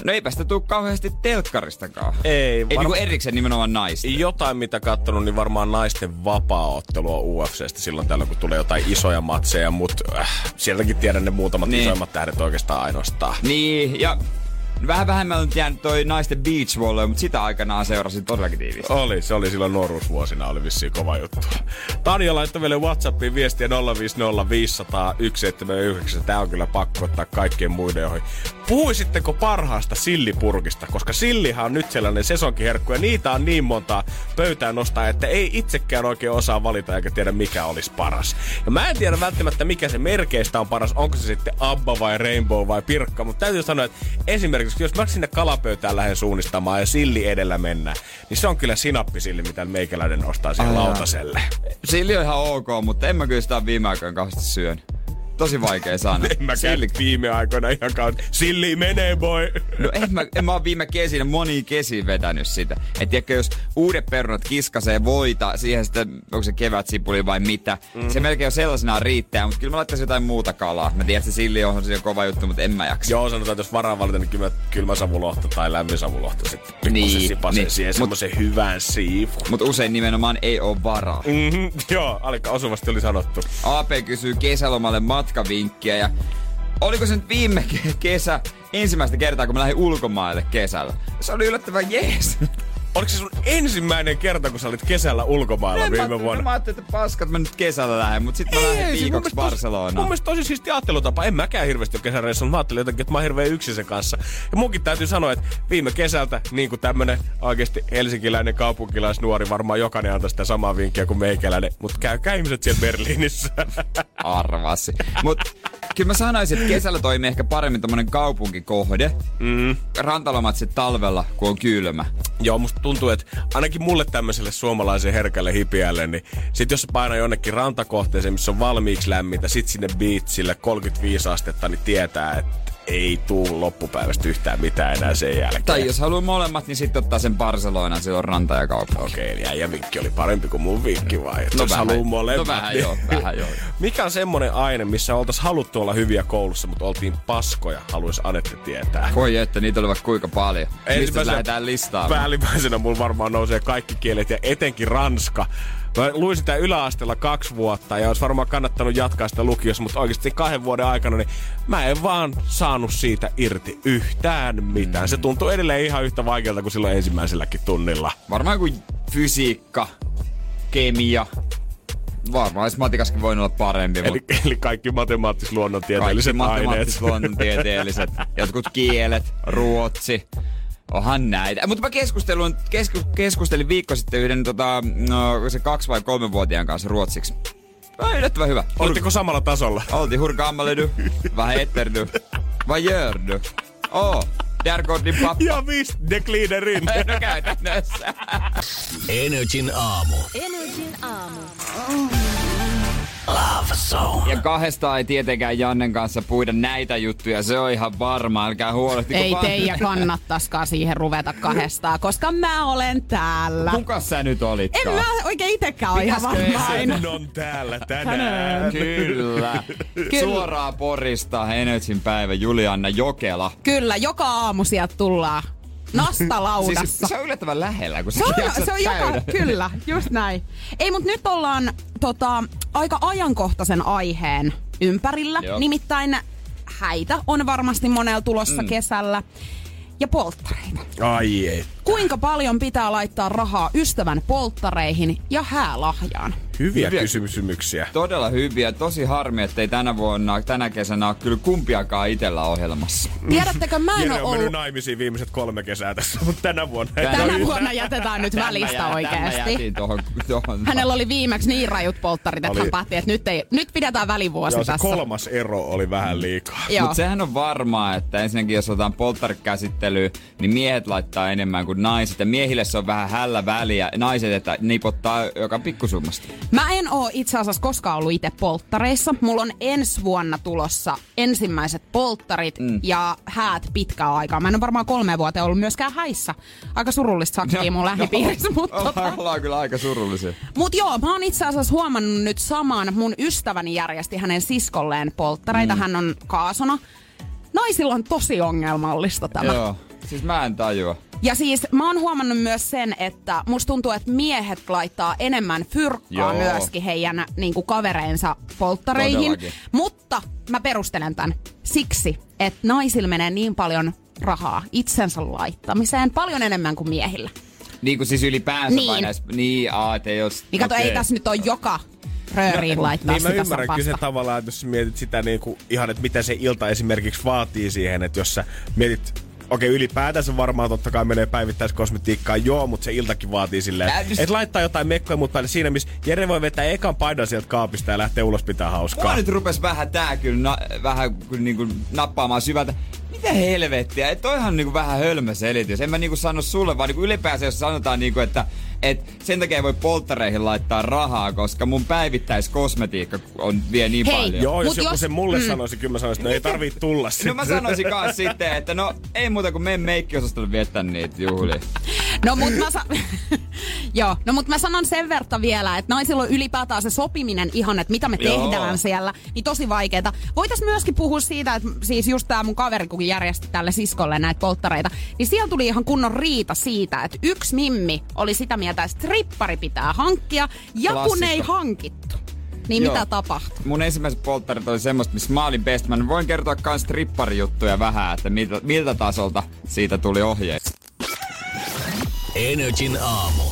no eipä sitä tule kauheasti telkkaristakaan. Ei, Ei varma- niinku erikseen nimenomaan naisten. Jotain, mitä kattonut, niin varmaan naisten vapaa-ottelua UFCstä silloin tällöin, kun tulee jotain isoja matseja, mutta äh, sieltäkin tiedän ne muutamat Niin. niin. isoimmat tähdet oikeastaan ainoastaan. Niin, ja vähän vähemmän on jäänyt toi naisten beach volley, mutta sitä aikanaan seurasin todellakin tiiviisti. Oli, se oli silloin nuoruusvuosina, oli vissiin kova juttu. Tanja laittoi meille Whatsappiin viestiä 050 500 179. Tää on kyllä pakko ottaa kaikkien muiden ohi. Puhuisitteko parhaasta sillipurkista? Koska sillihan on nyt sellainen sesonkiherkku ja niitä on niin montaa pöytään nostaa, että ei itsekään oikein osaa valita eikä tiedä mikä olisi paras. Ja mä en tiedä välttämättä mikä se merkeistä on paras, onko se sitten Abba vai Rainbow vai Pirkka, mutta täytyy sanoa, että esimerkiksi jos mä sinne kalapöytään lähden suunnistamaan ja silli edellä mennään, niin se on kyllä sinappisilli, mitä meikäläinen nostaa siihen lautaselle. Silli on ihan ok, mutta en mä kyllä sitä viime aikoina kauheasti syön. Tosi vaikea sana. En mä Silli- viime aikoina ihan. Silli menee, boy! No en mä, en mä oon viime kesinä moni kesiin vetänyt sitä. Et tiedätkö, jos uudet perunat kiskasee voita, siihen sitten, onko se kevätsipuli vai mitä, mm. se melkein jo sellaisenaan riittää, mutta kyllä mä laittaisin jotain muuta kalaa. Mä tiedän, että se silli on se kova juttu, mutta en mä jaksa. Joo, sanotaan, että jos varaa valita, niin kylmä, kylmä savulohto tai lämmin savulohto sitten Niin, sipasee niin. siihen Mut- semmoisen hyvän siivun. Mutta usein nimenomaan ei oo varaa. Mm-hmm, joo, aika osuvasti oli sanottu. AP kysyy kesälomalle matkavinkkiä ja oliko se nyt viime ke- kesä ensimmäistä kertaa, kun mä lähdin ulkomaille kesällä? Se oli yllättävän jees. Oliko se sun ensimmäinen kerta, kun sä olit kesällä ulkomailla En mä, viime ajattelin- vuonna? mä ajattelin, että paskat mä nyt kesällä lähden, mutta sitten mä lähden viikoksi mielestä tosi- Mun Barcelonaan. mielestä tosi siisti ajattelutapa. En mäkään hirveästi ole kesäreissulla. Mä ajattelin jotenkin, että mä oon hirveän yksin sen kanssa. Ja munkin täytyy sanoa, että viime kesältä, niin kuin tämmönen oikeasti helsinkiläinen kaupunkilaisnuori, varmaan jokainen antaa sitä samaa vinkkiä kuin meikäläinen. Mutta käykää ihmiset siellä Berliinissä. Arvasi. Mut kyllä mä sanoisin, että kesällä toimii ehkä paremmin tommonen kaupunkikohde. Mm. Rantalomat sit talvella, kun on kylmä. Joo, musta tuntuu, että ainakin mulle tämmöiselle suomalaiselle herkälle hipiälle, niin sit jos painaa jonnekin rantakohteeseen, missä on valmiiksi lämmintä, sit sinne beachille 35 astetta, niin tietää, että ei tuu loppupäivästä yhtään mitään enää sen jälkeen. Tai jos haluaa molemmat, niin sitten ottaa sen Barcelonan, se on ranta ja kauppa. Okei, eli äijän vinkki oli parempi kuin mun vinkki vai? Että No jos vähän. haluu molemmat, No vähän niin- joo, vähän joo. Mikä on semmonen aine, missä oltais haluttu olla hyviä koulussa, mutta oltiin paskoja, haluais Anette tietää? Voi että niitä oli vaikka kuinka paljon. Mistä lähdetään listaamaan? Päällimmäisenä mulla varmaan nousee kaikki kielet ja etenkin ranska. Mä luin sitä yläasteella kaksi vuotta ja olisi varmaan kannattanut jatkaa sitä lukiossa, mutta oikeasti kahden vuoden aikana niin mä en vaan saanut siitä irti yhtään mitään. Se tuntuu edelleen ihan yhtä vaikealta kuin silloin ensimmäiselläkin tunnilla. Varmaan kuin fysiikka, kemia, Varmaan olisi matikaskin voinut olla parempi, Eli, mutta eli kaikki matemaattis-luonnontieteelliset kaikki matemaattis-luonnontieteelliset, jotkut kielet, ruotsi. Onhan näitä. Mutta mä keskustelin, kesku, keskustelin viikko sitten yhden tota, no, se kaksi- vai kolmenvuotiaan kanssa ruotsiksi. Ai, yllättävän hyvä. Olitteko samalla tasolla? Oltiin hur heter du? Vad gör du? Oh, där går din pappa. Ja visst, dekliinerin. No käytännössä. Energin aamu. Energin aamu. Love Zone. Ja kahdesta ei tietenkään Jannen kanssa puida näitä juttuja, se on ihan varma, älkää huolehtiko Ei vaan. teidän kannattaskaan siihen ruveta kahdestaan, koska mä olen täällä. Kuka sä nyt En olitkaan? mä oikein itekään ole ihan varma on täällä tänään. Kyllä. Kyllä. Suoraa Porista Energyn päivä Julianna Jokela. Kyllä, joka aamu sieltä tullaan nastalaudassa. Siis se on yllättävän lähellä, kun Se on, se on joka, kyllä, just näin. Ei, mutta nyt ollaan tota, aika ajankohtaisen aiheen ympärillä. Joo. Nimittäin häitä on varmasti monella tulossa mm. kesällä. Ja polttareita. Ai ei. Kuinka paljon pitää laittaa rahaa ystävän polttareihin ja häälahjaan? Hyviä, Hyviä. kysymyksiä. Todella hyviä. Tosi harmi, ettei tänä vuonna, tänä kesänä ole kyllä kumpiakaan itellä ohjelmassa. Tiedättekö, mä en ole ollut... naimisiin viimeiset kolme kesää tässä, mutta tänä vuonna ei Tänä ole vuonna jätetään nyt välistä jää- oikeesti. jätin tohon, tohon. Hänellä oli viimeksi niin rajut polttarit, että Oli. hän päätti, että nyt, ei, nyt pidetään välivuosi Joo, se tässä. kolmas ero oli vähän liikaa. Mutta sehän on varmaa, että ensinnäkin jos otetaan polttarikäsittelyä, niin miehet laittaa enemmän kuin naiset. Ja miehille se on vähän hällä väliä. Naiset, että nipottaa joka pikkusummasta. Mä en oo itse asiassa koskaan ollut itse polttareissa. Mulla on ensi vuonna tulossa ensimmäiset polttarit mm. ja häät pitkään aikaa. Mä en ole varmaan kolme vuotta ollut myöskään häissä. Aika surullista sakkia mun lähipiirissä. Mutta tota, ollaan kyllä aika surullisia. mut joo, mä oon itse asiassa huomannut nyt saman. Mun ystäväni järjesti hänen siskolleen polttareita. Mm. Hän on kaasona. Naisilla on tosi ongelmallista tämä. Joo. Siis mä en tajua. Ja siis mä oon huomannut myös sen, että musta tuntuu, että miehet laittaa enemmän fyrkkaa Joo. myöskin heidän niin kuin kavereensa polttareihin. Todellakin. Mutta mä perustelen tämän siksi, että naisilla menee niin paljon rahaa itsensä laittamiseen, paljon enemmän kuin miehillä. Niin kuin siis ylipäänsä Niin. vai näissä... Niin, aa, et ei os... Niin kato, okei. ei tässä nyt ole joka rööriin laittaa Niin mä sitä ymmärrän kyllä se sapasta. tavallaan, että jos mietit sitä niin kuin, ihan, että mitä se ilta esimerkiksi vaatii siihen, että jos sä mietit Okei, ylipäätänsä varmaan totta kai menee päivittäiskosmetiikkaan, joo, mutta se iltakin vaatii silleen, että just- et laittaa jotain mekkoja mut päälle siinä, missä Jere voi vetää ekan paidan sieltä kaapista ja lähteä ulos pitää hauskaa. Mua nyt rupes vähän tää kyllä na, vähän kuin niinku nappaamaan syvältä. Mitä helvettiä? Et toihan niinku vähän hölmö selitys. En mä niinku sano sulle, vaan niinku ylipäänsä jos sanotaan niinku, että et sen takia ei voi polttareihin laittaa rahaa, koska mun päivittäiskosmetiikka on vie niin Hei, paljon. Joo, jos Mut joku jos- sen mulle mm. sanoisi, kyllä mä sanoisin, että no ei tarvii tulla No sitten. mä sanoisin kanssa sitten, että no ei muuta kuin menen meikkiosastolle viettää niitä juhlia. No mut mä, sa- Joo, no mut mä sanon sen verran vielä, että naisilla on ylipäätään se sopiminen ihan, että mitä me Joo. tehdään siellä, niin tosi vaikeeta. Voitais myöskin puhua siitä, että siis just tää mun kaveri, kun järjesti tälle siskolle näitä polttareita, niin siellä tuli ihan kunnon riita siitä, että yksi mimmi oli sitä mieltä, että strippari pitää hankkia, ja kun Klassikko. ei hankittu, niin Joo. mitä tapahtui? Mun ensimmäiset polttarit oli semmoista, missä mä olin best man. Voin kertoa kans stripparijuttuja vähän, että miltä, miltä tasolta siitä tuli ohjeet. Energin aamu.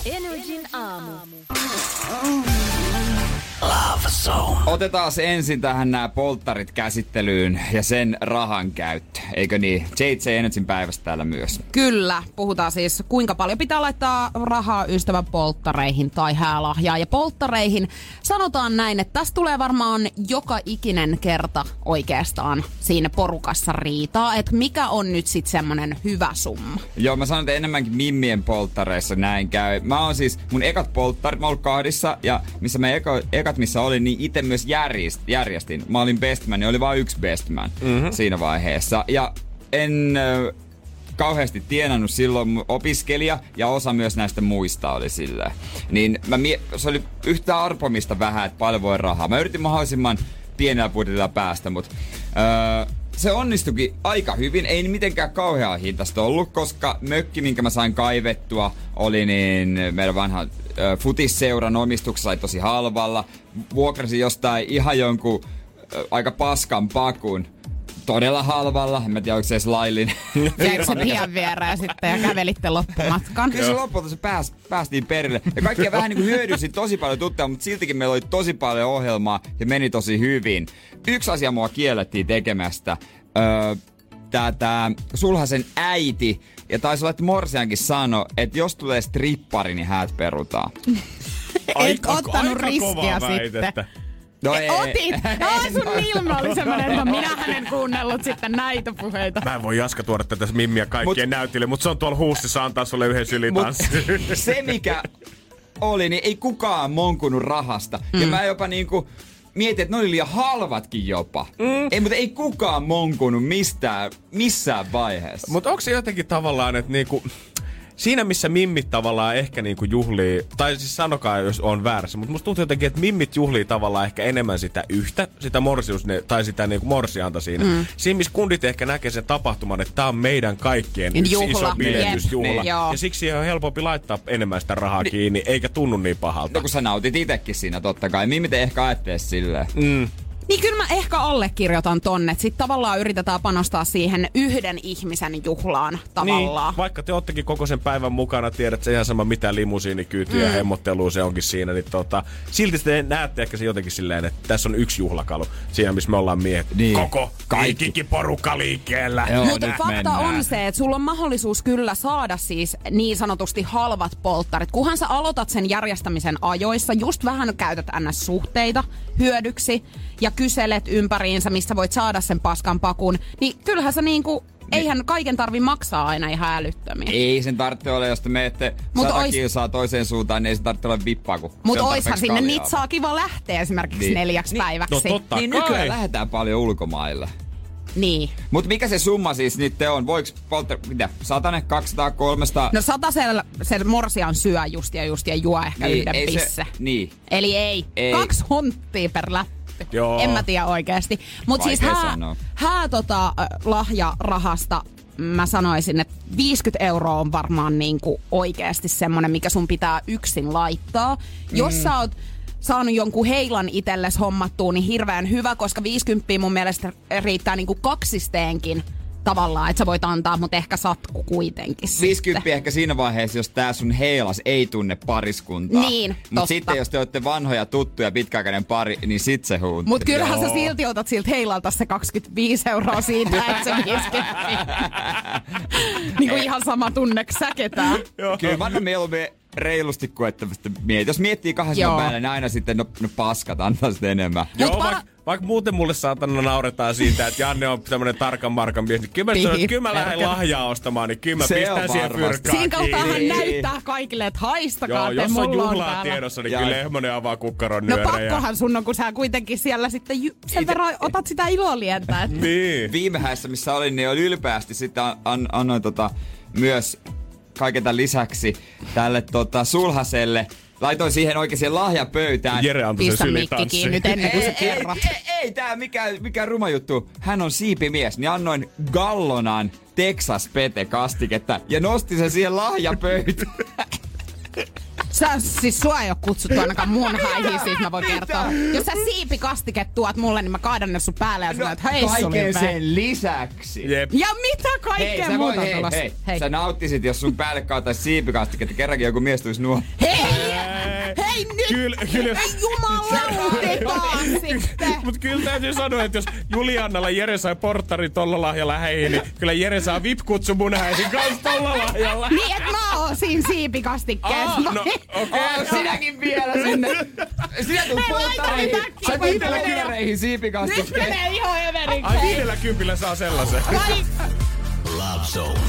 Zone. Otetaan ensin tähän nämä polttarit käsittelyyn ja sen rahan käyttö. Eikö niin? JJ Energyn päivästä täällä myös. Kyllä, puhutaan siis kuinka paljon pitää laittaa rahaa ystävän polttareihin tai häälahjaa. Ja polttareihin sanotaan näin, että tässä tulee varmaan joka ikinen kerta oikeastaan siinä porukassa riitaa, että mikä on nyt sitten semmonen hyvä summa. Joo, mä sanon, että enemmänkin mimmien polttareissa näin käy. Mä oon siis, mun ekat polttarit, mä oon ollut kahdissa, ja missä mä eka, ekat missä olin, niin itse myös järjest, järjestin. Mä olin best man, ja oli vain yksi best man mm-hmm. siinä vaiheessa. Ja en kauheasti tienannut silloin opiskelija, ja osa myös näistä muista oli silleen. Niin mä mie- se oli yhtä arpomista vähän, että paljon voi rahaa. Mä yritin mahdollisimman pienellä budjetilla päästä, mutta öö, se onnistukin aika hyvin. Ei mitenkään kauhean hintasta ollut, koska mökki, minkä mä sain kaivettua, oli niin meidän vanha ö, futisseuran omistuksessa tosi halvalla. Vuokrasin jostain ihan jonkun ö, aika paskan pakun todella halvalla. En mä tiedä, onko se edes laillinen. Jäikö se tien viereen sitten ja kävelitte loppumatkan? Kyllä se lopulta se pääs, päästiin perille. Ja kaikkia vähän niin kuin hyödynsin tosi paljon tuttuja, mutta siltikin meillä oli tosi paljon ohjelmaa ja meni tosi hyvin. Yksi asia mua kiellettiin tekemästä. Öö, tää, tää sulhasen äiti, ja taisi olla, että Morsiankin sano, että jos tulee strippari, niin häät perutaan. Et ottanut riskiä sitten. No ei. Otit! No, sun ilme oli semmonen, että minähän en kuunnellut sitten näitä puheita. Mä en voi Jaska tuoda tätä mimmiä kaikkien Mut- näytille, mutta se on tuolla huussissa antaa sulle yhden sylitanssin. Mut se mikä oli, niin ei kukaan monkunut rahasta. Mm. Ja mä jopa niinku mietin, että ne oli liian halvatkin jopa. Mm. Ei, mutta ei kukaan monkunut mistään, missään vaiheessa. Mutta onko se jotenkin tavallaan, että niinku, siinä missä mimmit tavallaan ehkä niinku juhlii, tai siis sanokaa jos on väärässä, mutta musta tuntuu jotenkin, että mimmit juhlii tavallaan ehkä enemmän sitä yhtä, sitä morsius, tai sitä niinku morsianta siinä. Mm. Siinä missä kundit ehkä näkee sen tapahtuman, että tämä on meidän kaikkien yksi Juhla. iso pidetysjuhla. Jep. Niin. Joo. Ja siksi siihen on helpompi laittaa enemmän sitä rahaa niin. kiinni, eikä tunnu niin pahalta. No kun sä nautit itekin siinä totta kai. Mimmit ei ehkä ajattele silleen. Mm. Niin kyllä mä ehkä allekirjoitan tonne, että sit tavallaan yritetään panostaa siihen yhden ihmisen juhlaan tavallaan. Niin, vaikka te oottekin koko sen päivän mukana, tiedät se ihan sama mitä limusiinikyytiä ja hemmottelua se onkin siinä, niin tota, silti te näette ehkä se jotenkin silleen, että tässä on yksi juhlakalu siinä, missä me ollaan miehet. Niin. Koko Kaikki. kaikki porukka liikkeellä. Joo. Mutta fakta mennään. on se, että sulla on mahdollisuus kyllä saada siis niin sanotusti halvat polttarit. Kunhan sä aloitat sen järjestämisen ajoissa, just vähän käytät NS-suhteita hyödyksi ja kyselet ympäriinsä, mistä voit saada sen paskan pakun, niin kyllähän sä niinku, eihän kaiken tarvi maksaa aina ihan älyttömiä. Ei sen tarvitse olla, jos te menette Mut sata ois- kilsaa toiseen suuntaan, niin ei se tarvitse olla vippaa, kun Mutta oishan sinne niitä saa kiva lähteä esimerkiksi Niin. neljäksi Niin. päiväksi. No totta Niin kai. nykyään lähdetään paljon ulkomaille. Niin. Mutta mikä se summa siis nyt on? Voiko poltta, mitä, satanen, 200, 300? No satasella se morsian syö just ja just ja juo ehkä Niin, yhden ei se- pisse. niin. Eli ei. Ei. Kaksi hunttia per läppy. Joo. En mä tiedä oikeasti. Mutta siis hää, sanoa. hää tota, lahjarahasta mä sanoisin, että 50 euroa on varmaan niinku oikeasti semmonen, mikä sun pitää yksin laittaa. Mm. Jos sä oot saanut jonkun heilan itelles hommattua, niin hirveän hyvä, koska 50 mun mielestä riittää niinku kaksisteenkin tavallaan, että sä voit antaa, mutta ehkä satku kuitenkin 50 sitten. ehkä siinä vaiheessa, jos tää sun heilas ei tunne pariskuntaa. Niin, Mut sitten jos te olette vanhoja tuttuja pitkäaikainen pari, niin sit se huunti. Mutta kyllähän Joo. sä silti otat siltä heilalta se 25 euroa siitä, että se 50. niin kuin ihan sama tunne kuin sä ketään. Kyllä mä annan mieluummin reilusti kuin että miet. Jos miettii kahdesta Joo. päälle, niin aina sitten no, no paskat antaa sitten enemmän. Joo, Mut vaikka vaik muuten mulle saatana nauretaan siitä, että Janne on tämmönen tarkan markan mies, niin kyllä mä, että kyllä mä lähden lahjaa ostamaan, niin kyllä mä Se pistän on siihen varmasti. fyrkkaan Siinä Niin. näyttää kaikille, että haistakaa Joo, te, jos on mulla on juhlaa täällä. tiedossa, niin Ja- kyllä lehmonen avaa kukkaron No nyörejä. pakkohan sun on, kun sä kuitenkin siellä sitten ju- sen verran otat sitä ilolientä. Että... Niin. Viime häissä, missä olin, niin oli ylpeästi sitten an, an, annoin tota, myös kaiken tämän lisäksi tälle tota, sulhaselle. Laitoin siihen oikein siihen lahjapöytään. Jere antoi sen kiinni nyt ennen kuin sä ei, ei, ei, ei, tää mikä, mikä ruma juttu. Hän on siipimies, niin annoin Gallonan Texas Pete kastiketta ja nosti sen siihen lahjapöytään. Sä, siis sua ei ole kutsuttu ainakaan mun häihin, siitä mä voin kertoa. Jos sä siipikastiket tuot mulle, niin mä kaadan ne sun päälle ja sanoin, että hei Kaiken Sulipe. sen lisäksi. Jep. Ja mitä Hei, kaikkea sä, muuta voi, hei, tulossa? hei, hei. sä nauttisit, jos sun päälle kaataisi siipikastiketta. Kerrankin joku mies tulisi nuo. hei, hei nyt! Kyllä, kyllä. Ei jumalautetaan sitten! Mut kyllä täytyy sanoa, että jos Juliannalla Jere sai porttarin tolla lahjalla häihin, niin kyllä Jere saa VIP-kutsu mun häihin kans tolla lahjalla. Niin, et mä oon siinä siipikastikkeessa. Aa, no okei. Oh, sinäkin vielä sinne. Sinä tulet polttareihin. laita Sä laita äkkiä. polttareihin Nyt menee ihan everiksi. Ai viidellä kympillä saa sellaisen. Ai, Love Zone.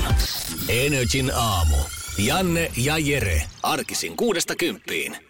Energin aamu. Janne ja Jere. Arkisin kuudesta kymppiin.